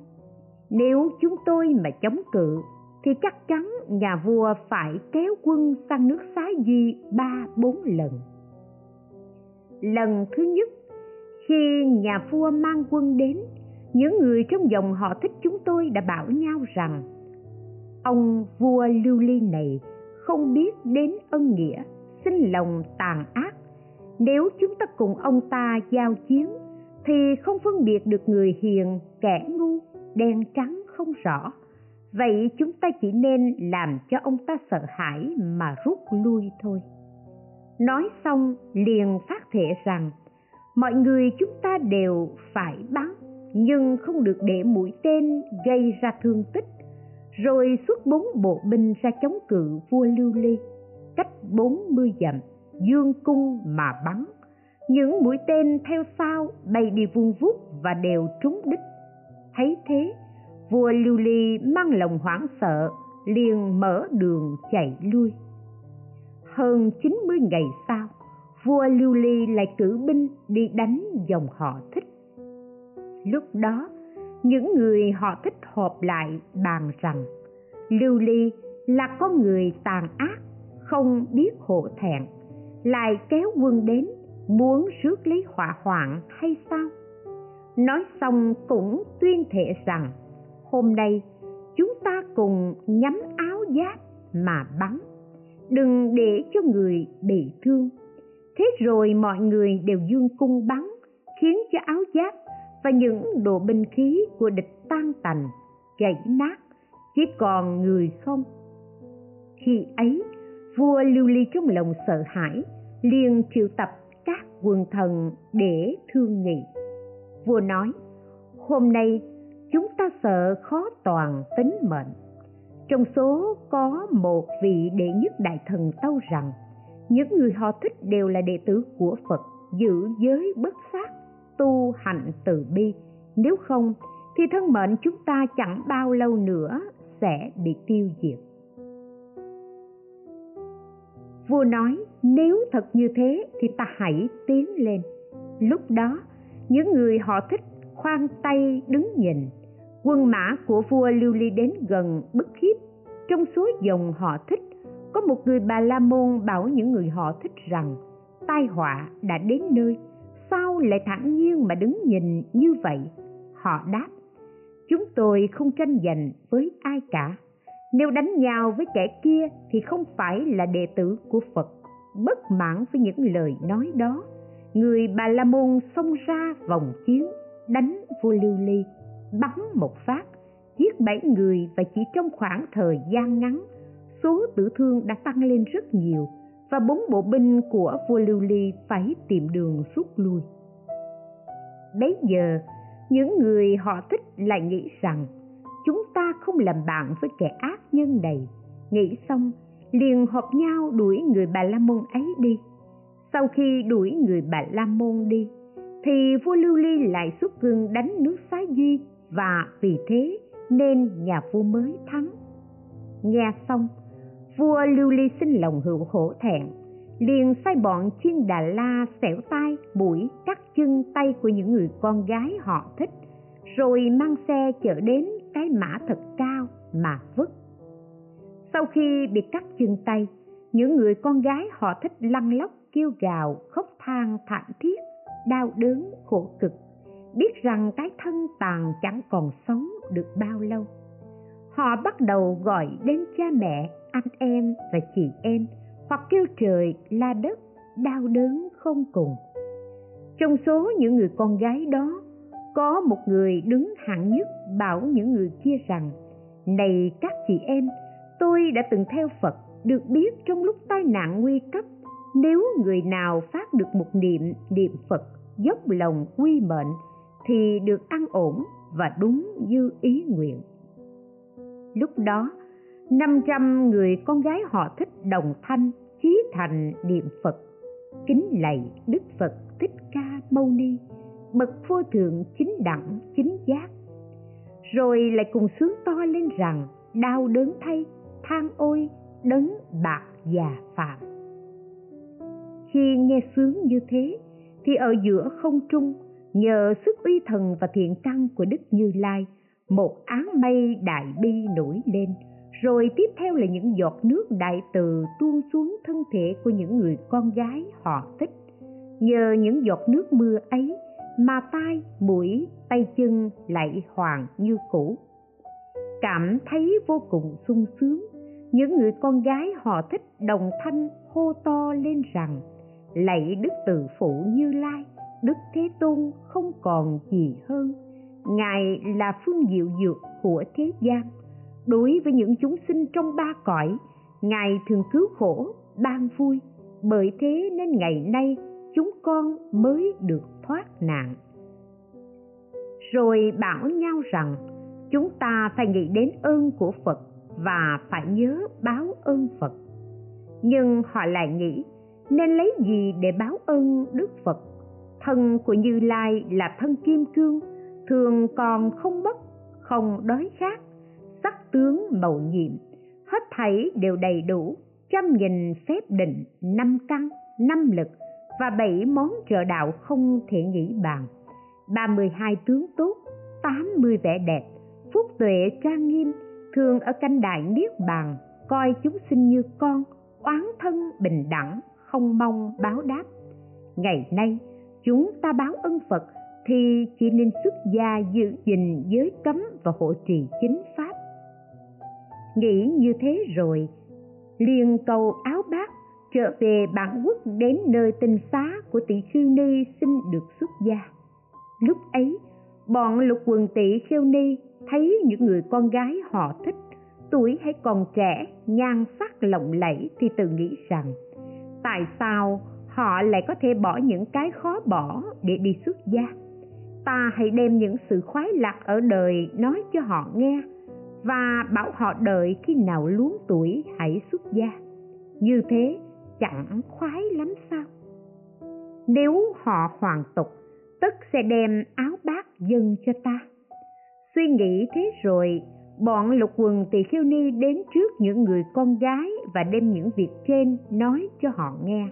Nếu chúng tôi mà chống cự, thì chắc chắn nhà vua phải kéo quân sang nước xá di ba, bốn lần. Lần thứ nhất, khi nhà vua mang quân đến những người trong dòng họ thích chúng tôi đã bảo nhau rằng, ông vua lưu ly này không biết đến ân nghĩa sinh lòng tàn ác. Nếu chúng ta cùng ông ta giao chiến, thì không phân biệt được người hiền, kẻ ngu, đen trắng không rõ. Vậy chúng ta chỉ nên làm cho ông ta sợ hãi mà rút lui thôi. Nói xong liền phát thệ rằng, mọi người chúng ta đều phải bắn nhưng không được để mũi tên gây ra thương tích. Rồi xuất bốn bộ binh ra chống cự vua lưu ly, cách bốn mươi dặm, dương cung mà bắn. Những mũi tên theo sau bay đi vung vút và đều trúng đích. Thấy thế, vua lưu ly mang lòng hoảng sợ, liền mở đường chạy lui. Hơn 90 ngày sau, vua lưu ly lại cử binh đi đánh dòng họ thích lúc đó, những người họ thích họp lại bàn rằng, lưu ly là con người tàn ác, không biết hổ thẹn, lại kéo quân đến, muốn rước lấy họa hoạn hay sao? Nói xong cũng tuyên thệ rằng, hôm nay chúng ta cùng nhắm áo giáp mà bắn, đừng để cho người bị thương. Thế rồi mọi người đều dương cung bắn, khiến cho áo giáp và những đồ binh khí của địch tan tành, gãy nát, chỉ còn người không. Khi ấy, vua lưu ly trong lòng sợ hãi, liền triệu tập các quần thần để thương nghị. Vua nói, hôm nay chúng ta sợ khó toàn tính mệnh. Trong số có một vị đệ nhất đại thần tâu rằng, những người họ thích đều là đệ tử của phật, giữ giới bất sát tu hạnh từ bi. Nếu không, thì thân mệnh chúng ta chẳng bao lâu nữa sẽ bị tiêu diệt. Vua nói, nếu thật như thế thì ta hãy tiến lên. Lúc đó, những người họ thích khoan tay đứng nhìn. Quân mã của vua lưu ly đến gần bức khiếp trong số dòng họ thích, có một người bà la môn bảo những người họ thích rằng, tai họa đã đến nơi sao lại thản nhiên mà đứng nhìn như vậy? Họ đáp, chúng tôi không tranh giành với ai cả. Nếu đánh nhau với kẻ kia thì không phải là đệ tử của phật. Bất mãn với những lời nói đó, người bà la môn xông ra vòng chiến, đánh vua lưu ly, bắn một phát, giết bảy người và chỉ trong khoảng thời gian ngắn, số tử thương đã tăng lên rất nhiều và bốn bộ binh của vua lưu ly phải tìm đường rút lui. Bấy giờ, những người họ thích lại nghĩ rằng, chúng ta không làm bạn với kẻ ác nhân này. Nghĩ xong, liền họp nhau đuổi người bà la môn ấy đi. Sau khi đuổi người bà la môn đi, thì vua lưu ly lại xuất quân đánh nước xá duy và vì thế nên nhà vua mới thắng. Nghe xong vua lưu ly sinh lòng hữu hổ thẹn. Liền sai bọn chiên đà la xẻo tai, mũi, cắt chân tay của những người con gái họ thích, rồi mang xe chở đến cái mã thật cao mà vứt. Sau khi bị cắt chân tay, những người con gái họ thích lăn lóc, kêu gào, khóc than thảm thiết, đau đớn, khổ cực, biết rằng cái thân tàn chẳng còn sống được bao lâu. Họ bắt đầu gọi đến cha mẹ anh em và chị em, hoặc kêu trời la đất, đau đớn không cùng. Trong số những người con gái đó, có một người đứng hạng nhất bảo những người kia rằng, này các chị em, tôi đã từng theo phật, được biết trong lúc tai nạn nguy cấp, nếu người nào phát được một niệm niệm phật, dốc lòng quy mệnh, thì được an ổn và đúng như ý nguyện. Lúc đó 500 người con gái họ thích đồng thanh chí thành niệm Phật. Kính lạy Đức Phật Thích Ca Mâu Ni, bậc vô thượng chính đẳng, chính giác. Rồi lại cùng sướng to lên rằng, đau đớn thay, than ôi, đấng bạc già phạm. Khi nghe sướng như thế, thì ở giữa không trung, nhờ sức uy thần và thiện căn của đức như lai, một áng mây đại bi nổi lên rồi tiếp theo là những giọt nước đại từ tuôn xuống thân thể của những người con gái họ thích. Nhờ những giọt nước mưa ấy mà tai, mũi, tay chân lại hoàn như cũ. Cảm thấy vô cùng sung sướng, những người con gái họ thích đồng thanh hô to lên rằng, lạy đức từ phụ như lai, đức thế tôn không còn gì hơn. Ngài là phương diệu dược của thế gian đối với những chúng sinh trong ba cõi, ngài thường cứu khổ, ban vui. Bởi thế nên ngày nay, chúng con mới được thoát nạn. Rồi bảo nhau rằng, chúng ta phải nghĩ đến ơn của phật và phải nhớ báo ơn phật. Nhưng họ lại nghĩ, nên lấy gì để báo ơn đức phật? Thân của như lai là thân kim cương, thường còn không mất, không đói khát sắc tướng màu nhiệm. Hết thảy đều đầy đủ, trăm nghìn phép định, năm căn, năm lực và bảy món trợ đạo không thể nghĩ bàn. Ba mươi hai tướng tốt, tám mươi vẻ đẹp, phúc tuệ trang nghiêm, thường ở canh đại niết bàn, coi chúng sinh như con, oán thân bình đẳng, không mong báo đáp. Ngày nay, chúng ta báo ân phật thì chỉ nên xuất gia giữ gìn giới cấm và hộ trì chính pháp nghĩ như thế rồi. Liền cầu áo bác trở về bản quốc đến nơi tinh xá của tỷ khiêu ni xin được xuất gia. Lúc ấy, bọn lục quần tỷ khiêu ni thấy những người con gái họ thích, tuổi hay còn trẻ, nhan sắc lộng lẫy thì tự nghĩ rằng, tại sao họ lại có thể bỏ những cái khó bỏ để đi xuất gia? Ta hãy đem những sự khoái lạc ở đời nói cho họ nghe và bảo họ đợi khi nào luống tuổi hãy xuất gia. Như thế chẳng khoái lắm sao. Nếu họ hoàn tục, tức sẽ đem áo bát dâng cho ta. Suy nghĩ thế rồi, bọn lục quần tỳ khiêu ni đến trước những người con gái và đem những việc trên nói cho họ nghe.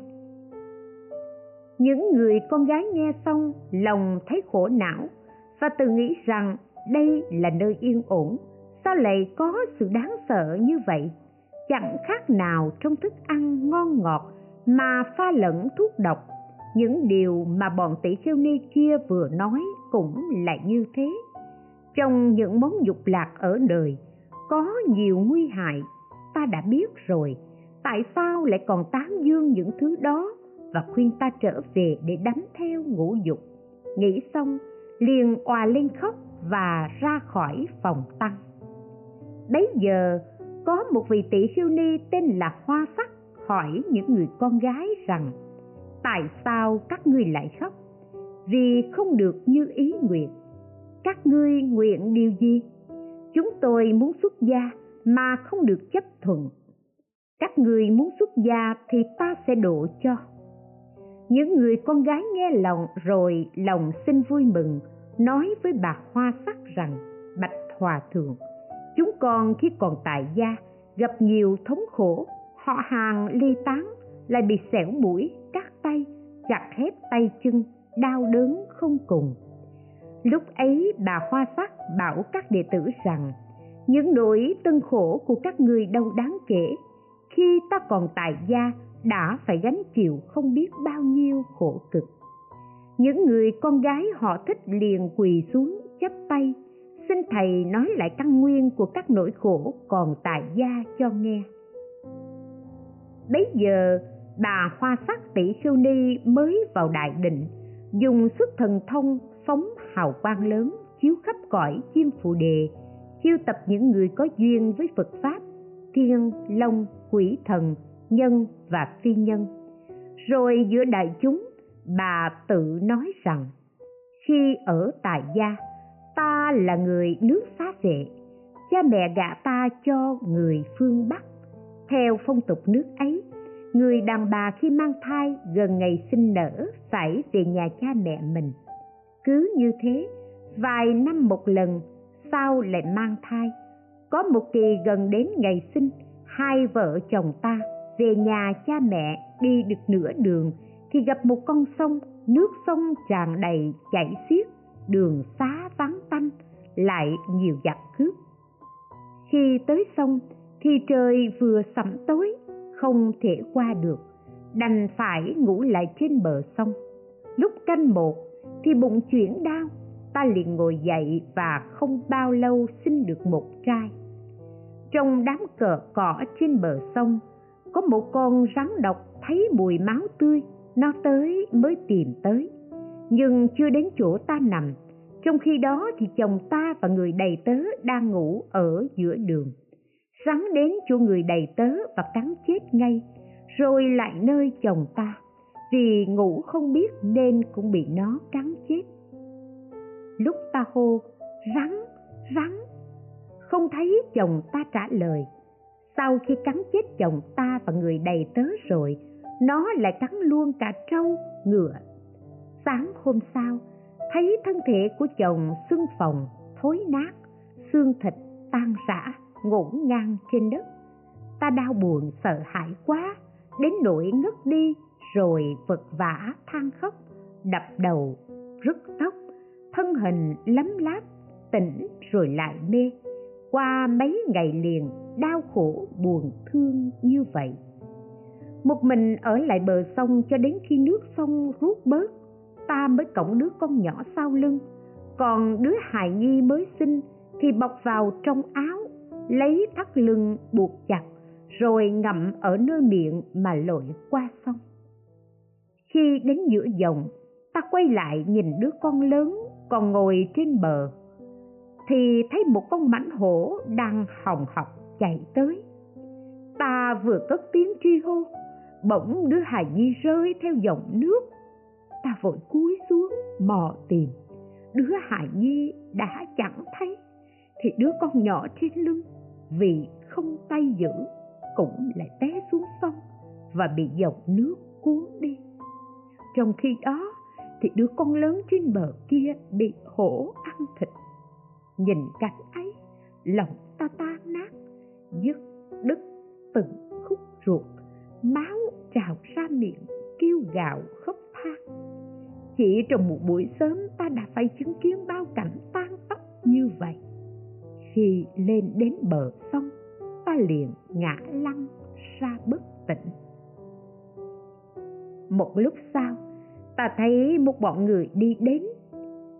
Những người con gái nghe xong, lòng thấy khổ não và tự nghĩ rằng đây là nơi yên ổn sao lại có sự đáng sợ như vậy? Chẳng khác nào trong thức ăn ngon ngọt mà pha lẫn thuốc độc. Những điều mà bọn tỷ kheo ni kia vừa nói cũng là như thế. Trong những món dục lạc ở đời, có nhiều nguy hại. Ta đã biết rồi, tại sao lại còn tán dương những thứ đó và khuyên ta trở về để đắm theo ngũ dục? Nghĩ xong, liền òa lên khóc và ra khỏi phòng tăng bấy giờ, có một vị tỷ khiêu ni tên là hoa sắc hỏi những người con gái rằng, tại sao các ngươi lại khóc? Vì không được như ý nguyện. Các ngươi nguyện điều gì? Chúng tôi muốn xuất gia mà không được chấp thuận. Các ngươi muốn xuất gia thì ta sẽ độ cho. Những người con gái nghe lòng rồi lòng xin vui mừng, nói với bà hoa sắc rằng, bạch hòa thượng chúng con khi còn tại gia, gặp nhiều thống khổ, họ hàng ly tán, lại bị xẻo mũi, cắt tay, chặt hết tay chân, đau đớn không cùng. Lúc ấy bà hoa sắc bảo các đệ tử rằng, những nỗi tân khổ của các người đâu đáng kể. Khi ta còn tại gia, đã phải gánh chịu không biết bao nhiêu khổ cực. Những người con gái họ thích liền quỳ xuống, chắp tay xin thầy nói lại căn nguyên của các nỗi khổ còn tại gia cho nghe. Bấy giờ, bà hoa sắc tỷ khiêu ni mới vào đại định, dùng sức thần thông phóng hào quang lớn chiếu khắp cõi chim phù đề, chiêu tập những người có duyên với phật pháp, thiên, long, quỷ thần, nhân và phi nhân. Rồi giữa đại chúng, bà tự nói rằng, khi ở tại gia ta là người nước xá vệ. Cha mẹ gả ta cho người phương bắc. Theo phong tục nước ấy, người đàn bà khi mang thai gần ngày sinh nở phải về nhà cha mẹ mình. Cứ như thế, vài năm một lần, sau lại mang thai. Có một kỳ gần đến ngày sinh, hai vợ chồng ta về nhà cha mẹ đi được nửa đường thì gặp một con sông, nước sông tràn đầy chảy xiết đường xá vắng tanh, lại nhiều giặc cướp. Khi tới sông, thì trời vừa sẩm tối, không thể qua được, đành phải ngủ lại trên bờ sông. Lúc canh một, thì bụng chuyển đau, ta liền ngồi dậy và không bao lâu sinh được một trai. Trong đám cờ cỏ trên bờ sông, có một con rắn độc thấy mùi máu tươi, nó tới mới tìm tới. Nhưng chưa đến chỗ ta nằm trong khi đó thì chồng ta và người đầy tớ đang ngủ ở giữa đường. Rắn đến chỗ người đầy tớ và cắn chết ngay, rồi lại nơi chồng ta. Vì ngủ không biết nên cũng bị nó cắn chết. Lúc ta hô, rắn rắn, không thấy chồng ta trả lời. Sau khi cắn chết chồng ta và người đầy tớ rồi, nó lại cắn luôn cả trâu, ngựa. Sáng hôm sau thấy thân thể của chồng xương phồng, thối nát, xương thịt tan rã ngổn ngang trên đất. Ta đau buồn, sợ hãi quá, đến nỗi ngất đi rồi vật vã, than khóc, đập đầu, rứt tóc, thân hình lấm láp, tỉnh rồi lại mê. Qua mấy ngày liền, đau khổ, buồn thương như vậy. Một mình ở lại bờ sông cho đến khi nước sông rút bớt ta mới cõng đứa con nhỏ sau lưng. Còn đứa hài nhi mới sinh thì bọc vào trong áo, lấy thắt lưng buộc chặt, rồi ngậm ở nơi miệng mà lội qua sông. Khi đến giữa dòng, ta quay lại nhìn đứa con lớn còn ngồi trên bờ, thì thấy một con mãnh hổ đang hồng học chạy tới. Ta vừa cất tiếng tri hô, bỗng đứa hài nhi rơi theo dòng nước ta vội cúi xuống, mò tìm. Đứa hài nhi đã chẳng thấy, thì đứa con nhỏ trên lưng vì không tay giữ cũng lại té xuống sông và bị dòng nước cuốn đi. Trong khi đó, thì đứa con lớn trên bờ kia bị hổ ăn thịt. Nhìn cảnh ấy, lòng ta tan nát, dứt đứt từng khúc ruột, máu trào ra miệng kêu gào khóc chỉ trong một buổi sớm ta đã phải chứng kiến bao cảnh tan tóc như vậy. Khi lên đến bờ sông, ta liền ngã lăn ra bất tỉnh. Một lúc sau, ta thấy một bọn người đi đến.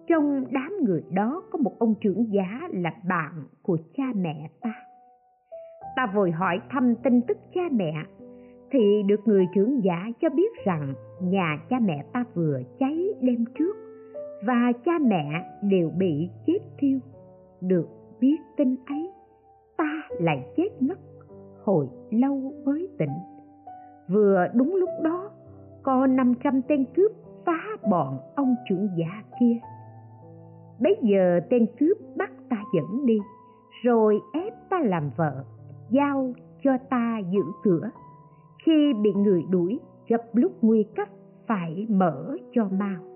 Trong đám người đó có một ông trưởng giá là bạn của cha mẹ ta. Ta vội hỏi thăm tin tức cha mẹ, thì được người trưởng giả cho biết rằng nhà cha mẹ ta vừa cháy đêm trước, và cha mẹ đều bị chết thiêu. Được biết tin ấy, ta lại chết ngất hồi lâu mới tỉnh. Vừa đúng lúc đó, có 500 tên cướp phá bọn ông trưởng giả kia. Bấy giờ tên cướp bắt ta dẫn đi, rồi ép ta làm vợ, giao cho ta giữ cửa. Khi bị người đuổi, gặp lúc nguy cấp, phải mở cho mau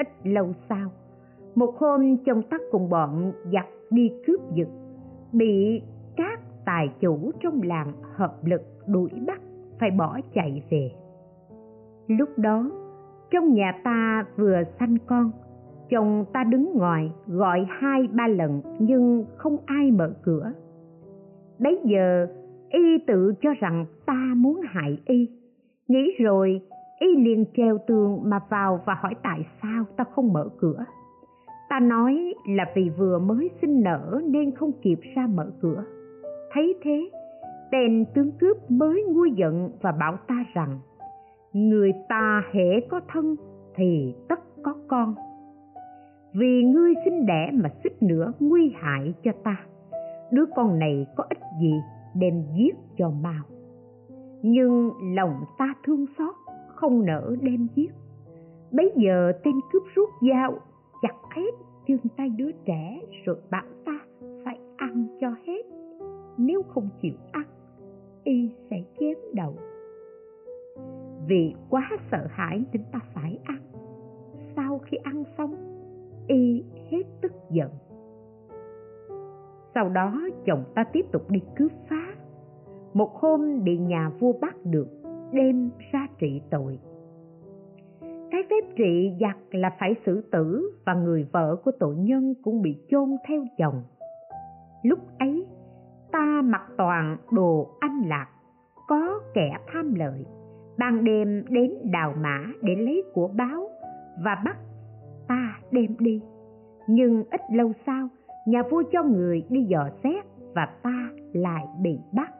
ít lâu sau, một hôm chồng tắc cùng bọn giặc đi cướp giật, bị các tài chủ trong làng hợp lực đuổi bắt, phải bỏ chạy về. Lúc đó, trong nhà ta vừa sanh con, chồng ta đứng ngoài gọi hai ba lần nhưng không ai mở cửa. Bấy giờ, y tự cho rằng ta muốn hại y, nghĩ rồi y liền treo tường mà vào và hỏi tại sao ta không mở cửa. Ta nói là vì vừa mới sinh nở nên không kịp ra mở cửa. Thấy thế tên tướng cướp mới nguôi giận và bảo ta rằng, người ta hễ có thân thì tất có con. Vì ngươi sinh đẻ mà xích nữa nguy hại cho ta. Đứa con này có ích gì đem giết cho mau. Nhưng lòng ta thương xót không nỡ đem giết. Bấy giờ tên cướp rút dao, chặt hết chân tay đứa trẻ rồi bảo ta phải ăn cho hết. Nếu không chịu ăn, y sẽ chém đầu. Vì quá sợ hãi nên ta phải ăn. Sau khi ăn xong, y hết tức giận. Sau đó chồng ta tiếp tục đi cướp phá. Một hôm bị nhà vua bắt được đem ra trị tội. Cái phép trị giặc là phải xử tử và người vợ của tội nhân cũng bị chôn theo chồng lúc ấy, ta mặc toàn đồ anh lạc, có kẻ tham lợi, ban đêm đến đào mã để lấy của báo và bắt ta đem đi. Nhưng ít lâu sau, nhà vua cho người đi dò xét và ta lại bị bắt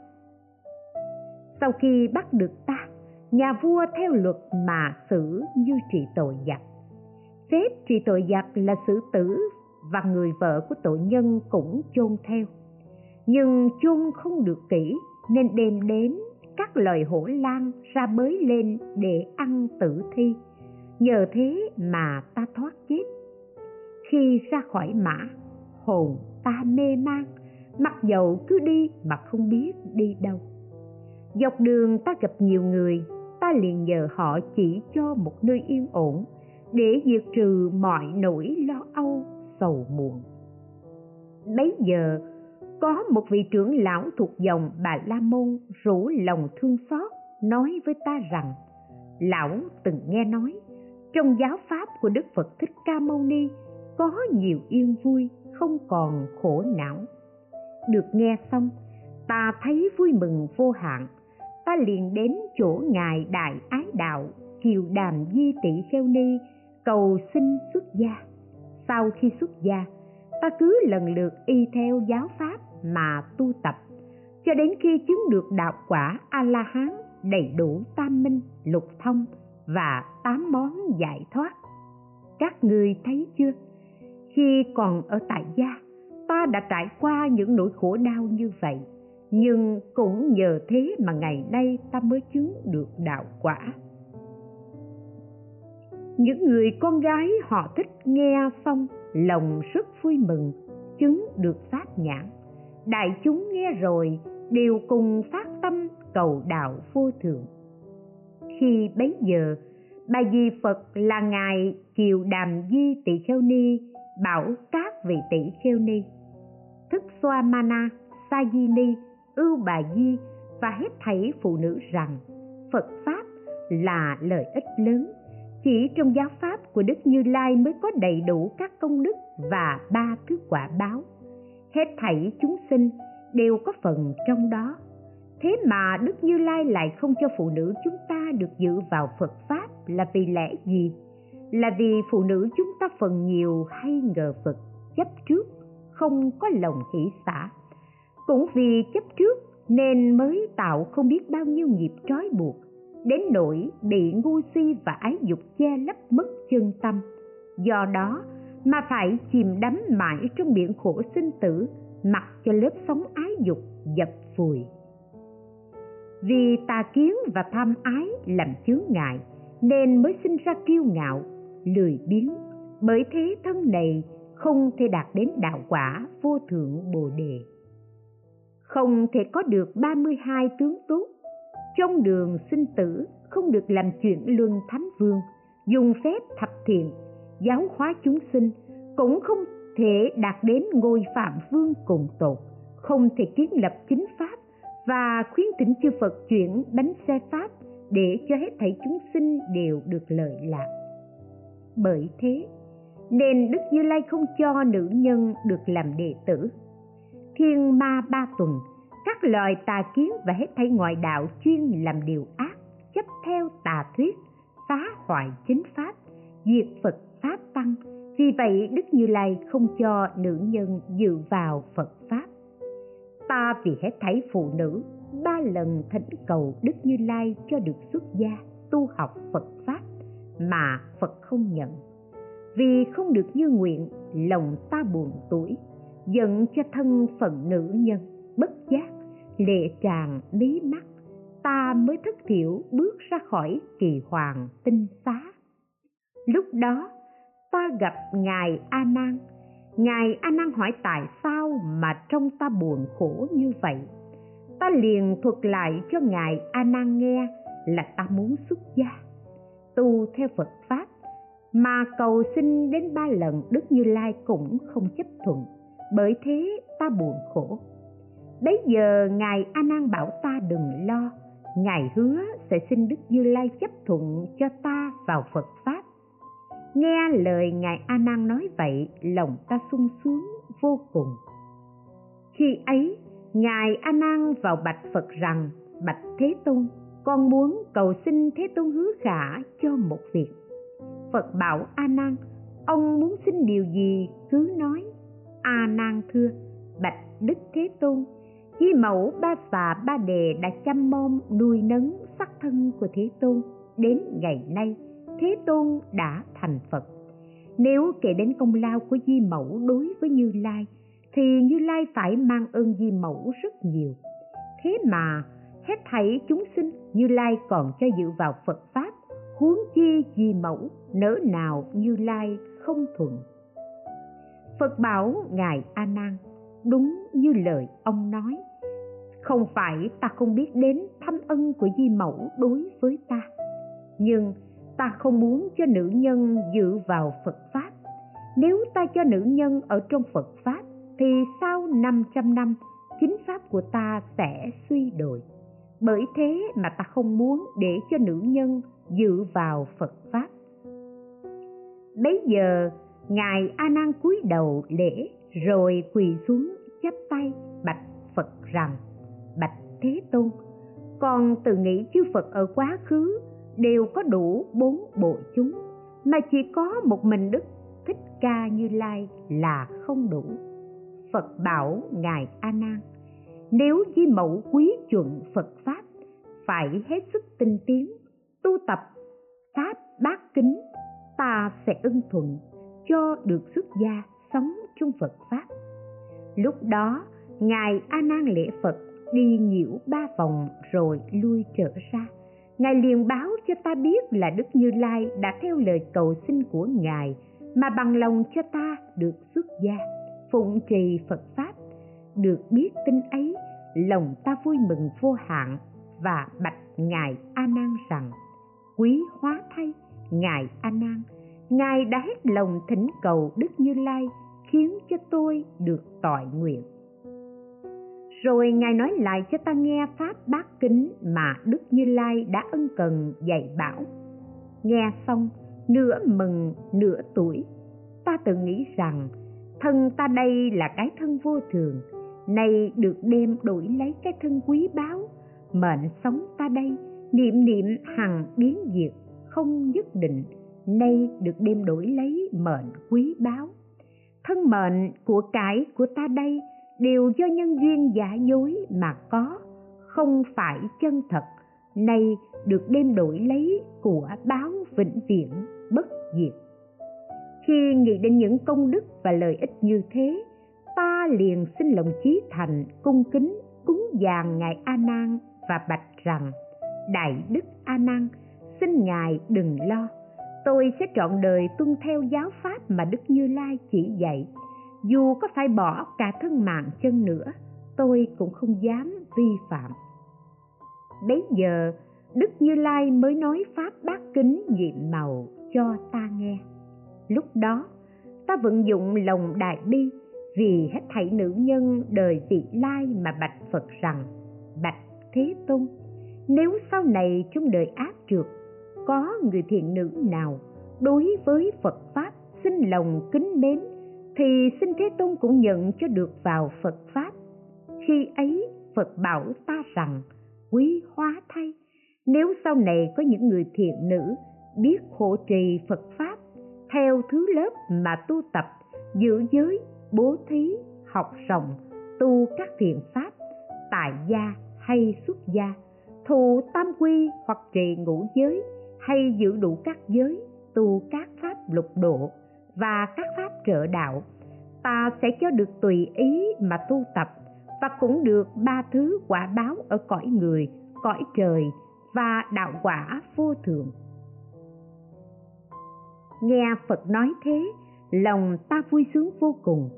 sau khi bắt được ta, nhà vua theo luật mà xử như trị tội giặc. Phép trị tội giặc là xử tử và người vợ của tội nhân cũng chôn theo. Nhưng chôn không được kỹ nên đem đến các loài hổ lang ra bới lên để ăn tử thi. Nhờ thế mà ta thoát chết. Khi ra khỏi mã, hồn ta mê man, mặc dầu cứ đi mà không biết đi đâu dọc đường ta gặp nhiều người, ta liền nhờ họ chỉ cho một nơi yên ổn, để diệt trừ mọi nỗi lo âu, sầu muộn. Bấy giờ, có một vị trưởng lão thuộc dòng bà la môn rủ lòng thương xót, nói với ta rằng, lão từng nghe nói, trong giáo pháp của đức phật thích ca mâu ni, có nhiều yên vui, không còn khổ não. Được nghe xong, ta thấy vui mừng vô hạn ta liền đến chỗ ngài đại ái đạo, kiều đàm di Tỷ kheo ni, cầu xin xuất gia. Sau khi xuất gia, ta cứ lần lượt y theo giáo pháp mà tu tập, cho đến khi chứng được đạo quả a la hán đầy đủ tam minh, lục thông và tám món giải thoát. Các người thấy chưa? Khi còn ở tại gia, ta đã trải qua những nỗi khổ đau như vậy nhưng cũng nhờ thế mà ngày nay ta mới chứng được đạo quả. Những người con gái họ thích nghe xong lòng rất vui mừng, chứng được phát nhãn. Đại chúng nghe rồi, đều cùng phát tâm cầu đạo vô thượng. Khi bấy giờ, bà di phật là ngài kiều đàm di tỳ kheo ni, bảo các vị tỷ kheo ni, thức xoa mana sa di ni ưu bà di và hết thảy phụ nữ rằng, phật pháp là lợi ích lớn. Chỉ trong giáo pháp của đức như lai mới có đầy đủ các công đức và ba thứ quả báo. Hết thảy chúng sinh đều có phần trong đó. Thế mà đức như lai lại không cho phụ nữ chúng ta được dự vào phật pháp là vì lẽ gì? Là vì phụ nữ chúng ta phần nhiều hay ngờ phật chấp trước, không có lòng hỷ xã cũng vì chấp trước nên mới tạo không biết bao nhiêu nghiệp trói buộc, đến nỗi bị ngu si và ái dục che lấp mất chân tâm. Do đó mà phải chìm đắm mãi trong biển khổ sinh tử, mặc cho lớp sóng ái dục dập vùi vì tà kiến và tham ái làm chướng ngại, nên mới sinh ra kiêu ngạo, lười biếng. Bởi thế thân này không thể đạt đến đạo quả vô thượng bồ đề không thể có được 32 tướng tốt trong đường sinh tử không được làm chuyện luân thánh vương dùng phép thập thiện giáo hóa chúng sinh cũng không thể đạt đến ngôi phạm vương cùng tột không thể kiến lập chính pháp và khuyến tỉnh chư Phật chuyển bánh xe pháp để cho hết thảy chúng sinh đều được lợi lạc. Bởi thế, nên Đức Như Lai không cho nữ nhân được làm đệ tử. Thiên ma ba tuần, các loài tà kiến và hết thảy ngoại đạo chuyên làm điều ác, chấp theo tà thuyết, phá hoại chính pháp, diệt Phật pháp tăng. Vì vậy Đức Như Lai không cho nữ nhân dự vào Phật pháp. Ta vì hết thảy phụ nữ ba lần thỉnh cầu đức như lai cho được xuất gia tu học phật pháp mà phật không nhận. Vì không được như nguyện lòng ta buồn tuổi dẫn cho thân phận nữ nhân, bất giác, lệ tràn mí mắt, ta mới thất thiểu bước ra khỏi kỳ hoàng tinh xá lúc đó, ta gặp ngài a nan. Ngài a nan hỏi tại sao mà trong ta buồn khổ như vậy? Ta liền thuật lại cho ngài a nan nghe là ta muốn xuất gia. Tu theo phật pháp, mà cầu xin đến ba lần đức như lai cũng không chấp thuận bởi thế ta buồn khổ. Bấy giờ ngài a nan bảo ta đừng lo, ngài hứa sẽ xin đức như lai chấp thuận cho ta vào phật pháp. Nghe lời ngài a nan nói vậy, lòng ta sung sướng vô cùng. Khi ấy, ngài a nan vào bạch phật rằng, bạch thế tôn, con muốn cầu xin thế tôn hứa khả cho một việc. Phật bảo a nan, ông muốn xin điều gì cứ nói a nan thưa, bạch đức thế tôn. Di mẫu ba xà ba đề đã chăm mom nuôi nấng sắc thân của thế tôn, đến ngày nay, thế tôn đã thành phật. Nếu kể đến công lao của di mẫu đối với như lai, thì như lai phải mang ơn di mẫu rất nhiều. Thế mà, hết thảy chúng sinh, như lai còn cho dự vào phật pháp, huống chi di mẫu nỡ nào như lai không thuận phật bảo ngài a nan, đúng như lời ông nói, không phải ta không biết đến thâm ân của di mẫu đối với ta, nhưng ta không muốn cho nữ nhân dự vào phật pháp. Nếu ta cho nữ nhân ở trong phật pháp, thì sau 500 năm, chính pháp của ta sẽ suy đồi. Bởi thế mà ta không muốn để cho nữ nhân dự vào phật pháp. Bấy giờ ngài a nan cúi đầu lễ, rồi quỳ xuống chắp tay bạch phật rằng, bạch thế tôn, con tự nghĩ chư phật ở quá khứ đều có đủ bốn bộ chúng, mà chỉ có một mình đức thích ca như lai là không đủ. Phật bảo ngài a nan, nếu di mẫu quý chuẩn phật pháp phải hết sức tinh tiến, tu tập pháp bát kính, ta sẽ ưng thuận cho được xuất gia sống chung phật pháp. Lúc đó, ngài a nan lễ phật đi nhiễu ba vòng rồi lui trở ra. Ngài liền báo cho ta biết là đức như lai đã theo lời cầu xin của ngài mà bằng lòng cho ta được xuất gia, phụng trì phật pháp. Được biết tin ấy, lòng ta vui mừng vô hạn và bạch ngài a nan rằng, quý hóa thay, ngài a nan ngài đã hết lòng thỉnh cầu đức như lai khiến cho tôi được tội nguyện. Rồi ngài nói lại cho ta nghe pháp bát kính mà đức như lai đã ân cần dạy bảo. Nghe xong, nửa mừng, nửa tuổi, ta tự nghĩ rằng thân ta đây là cái thân vô thường, nay được đem đổi lấy cái thân quý báu, mệnh sống ta đây, niệm niệm hằng biến diệt, không nhất định nay được đem đổi lấy mệnh quý báu. Thân mệnh của cải của ta đây đều do nhân duyên giả dối mà có, không phải chân thật, nay được đem đổi lấy của báo vĩnh viễn bất diệt. Khi nghĩ đến những công đức và lợi ích như thế, ta liền xin lòng chí thành cung kính cúng dường ngài a nan và bạch rằng, đại đức a nan, xin ngài đừng lo tôi sẽ trọn đời tuân theo giáo pháp mà đức như lai chỉ dạy. Dù có phải bỏ cả thân mạng chân nữa, tôi cũng không dám vi phạm. Bấy giờ, đức như lai mới nói pháp bát kính nhiệm màu cho ta nghe. Lúc đó, ta vận dụng lòng đại bi vì hết thảy nữ nhân đời vị lai mà bạch phật rằng, bạch thế tôn, nếu sau này trong đời ác trượt có người thiện nữ nào đối với phật pháp xin lòng kính mến, thì xin thế tôn cũng nhận cho được vào phật pháp. Khi ấy, phật bảo ta rằng, quý hóa thay nếu sau này có những người thiện nữ biết hộ trì phật pháp theo thứ lớp mà tu tập, giữ giới, bố thí, học rộng, tu các thiện pháp, tại gia hay xuất gia thụ tam quy hoặc trì ngũ giới hay giữ đủ các giới, tu các pháp lục độ và các pháp trợ đạo, ta sẽ cho được tùy ý mà tu tập và cũng được ba thứ quả báo ở cõi người, cõi trời và đạo quả vô thượng. Nghe phật nói thế, lòng ta vui sướng vô cùng.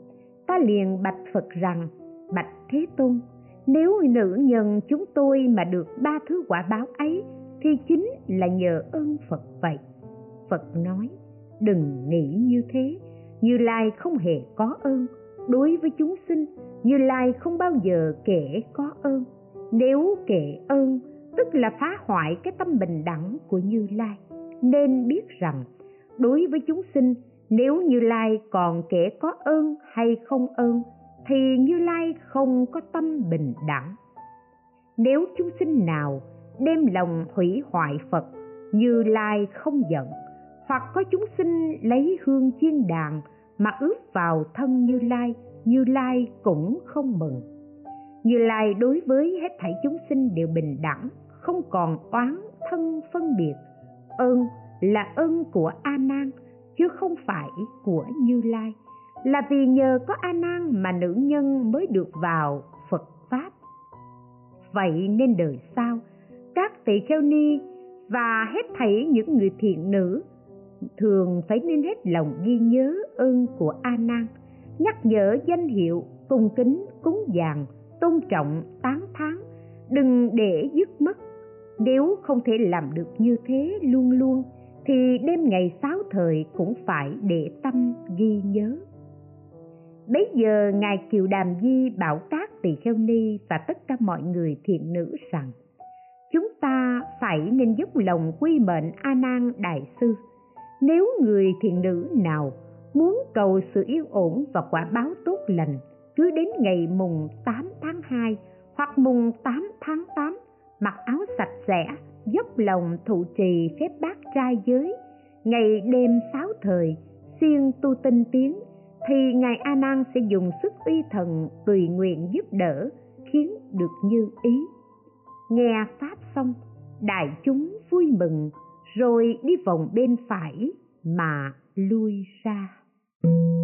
Ta liền bạch phật rằng, bạch thế tôn, nếu nữ nhân chúng tôi mà được ba thứ quả báo ấy thì chính là nhờ ơn phật vậy. Phật nói, đừng nghĩ như thế. Như lai không hề có ơn đối với chúng sinh. Như lai không bao giờ kể có ơn. Nếu kể ơn, tức là phá hoại cái tâm bình đẳng của như lai. Nên biết rằng, đối với chúng sinh, nếu như lai còn kể có ơn hay không ơn, thì như lai không có tâm bình đẳng. Nếu chúng sinh nào đem lòng hủy hoại phật, như lai không giận. Hoặc có chúng sinh lấy hương chiên đàn mà ướp vào thân như lai như lai cũng không mừng. Như lai đối với hết thảy chúng sinh đều bình đẳng, không còn oán thân phân biệt. Ơn là ơn của a nan, chứ không phải của như lai. Là vì nhờ có a nan mà nữ nhân mới được vào phật pháp. Vậy nên đời sau các tỳ kheo ni và hết thảy những người thiện nữ, thường phải nên hết lòng ghi nhớ ơn của a nan, nhắc nhở danh hiệu cung kính, cúng dường, tôn trọng, tán thán, đừng để dứt mất. Nếu không thể làm được như thế luôn luôn, thì đêm ngày sáu thời cũng phải để tâm ghi nhớ. Bấy giờ ngài kiều đàm di bảo các tỳ kheo ni và tất cả mọi người thiện nữ rằng chúng ta phải nên dốc lòng quy mệnh a nan đại sư. Nếu người thiện nữ nào muốn cầu sự yên ổn và quả báo tốt lành, cứ đến ngày mùng 8 tháng 2 hoặc mùng 8 tháng 8 mặc áo sạch sẽ, dốc lòng thụ trì phép bát trai giới, ngày đêm sáu thời, siêng tu tinh tiến, thì ngài a nan sẽ dùng sức uy thần tùy nguyện giúp đỡ, khiến được như ý nghe pháp xong, đại chúng vui mừng, rồi đi vòng bên phải mà lui ra. Música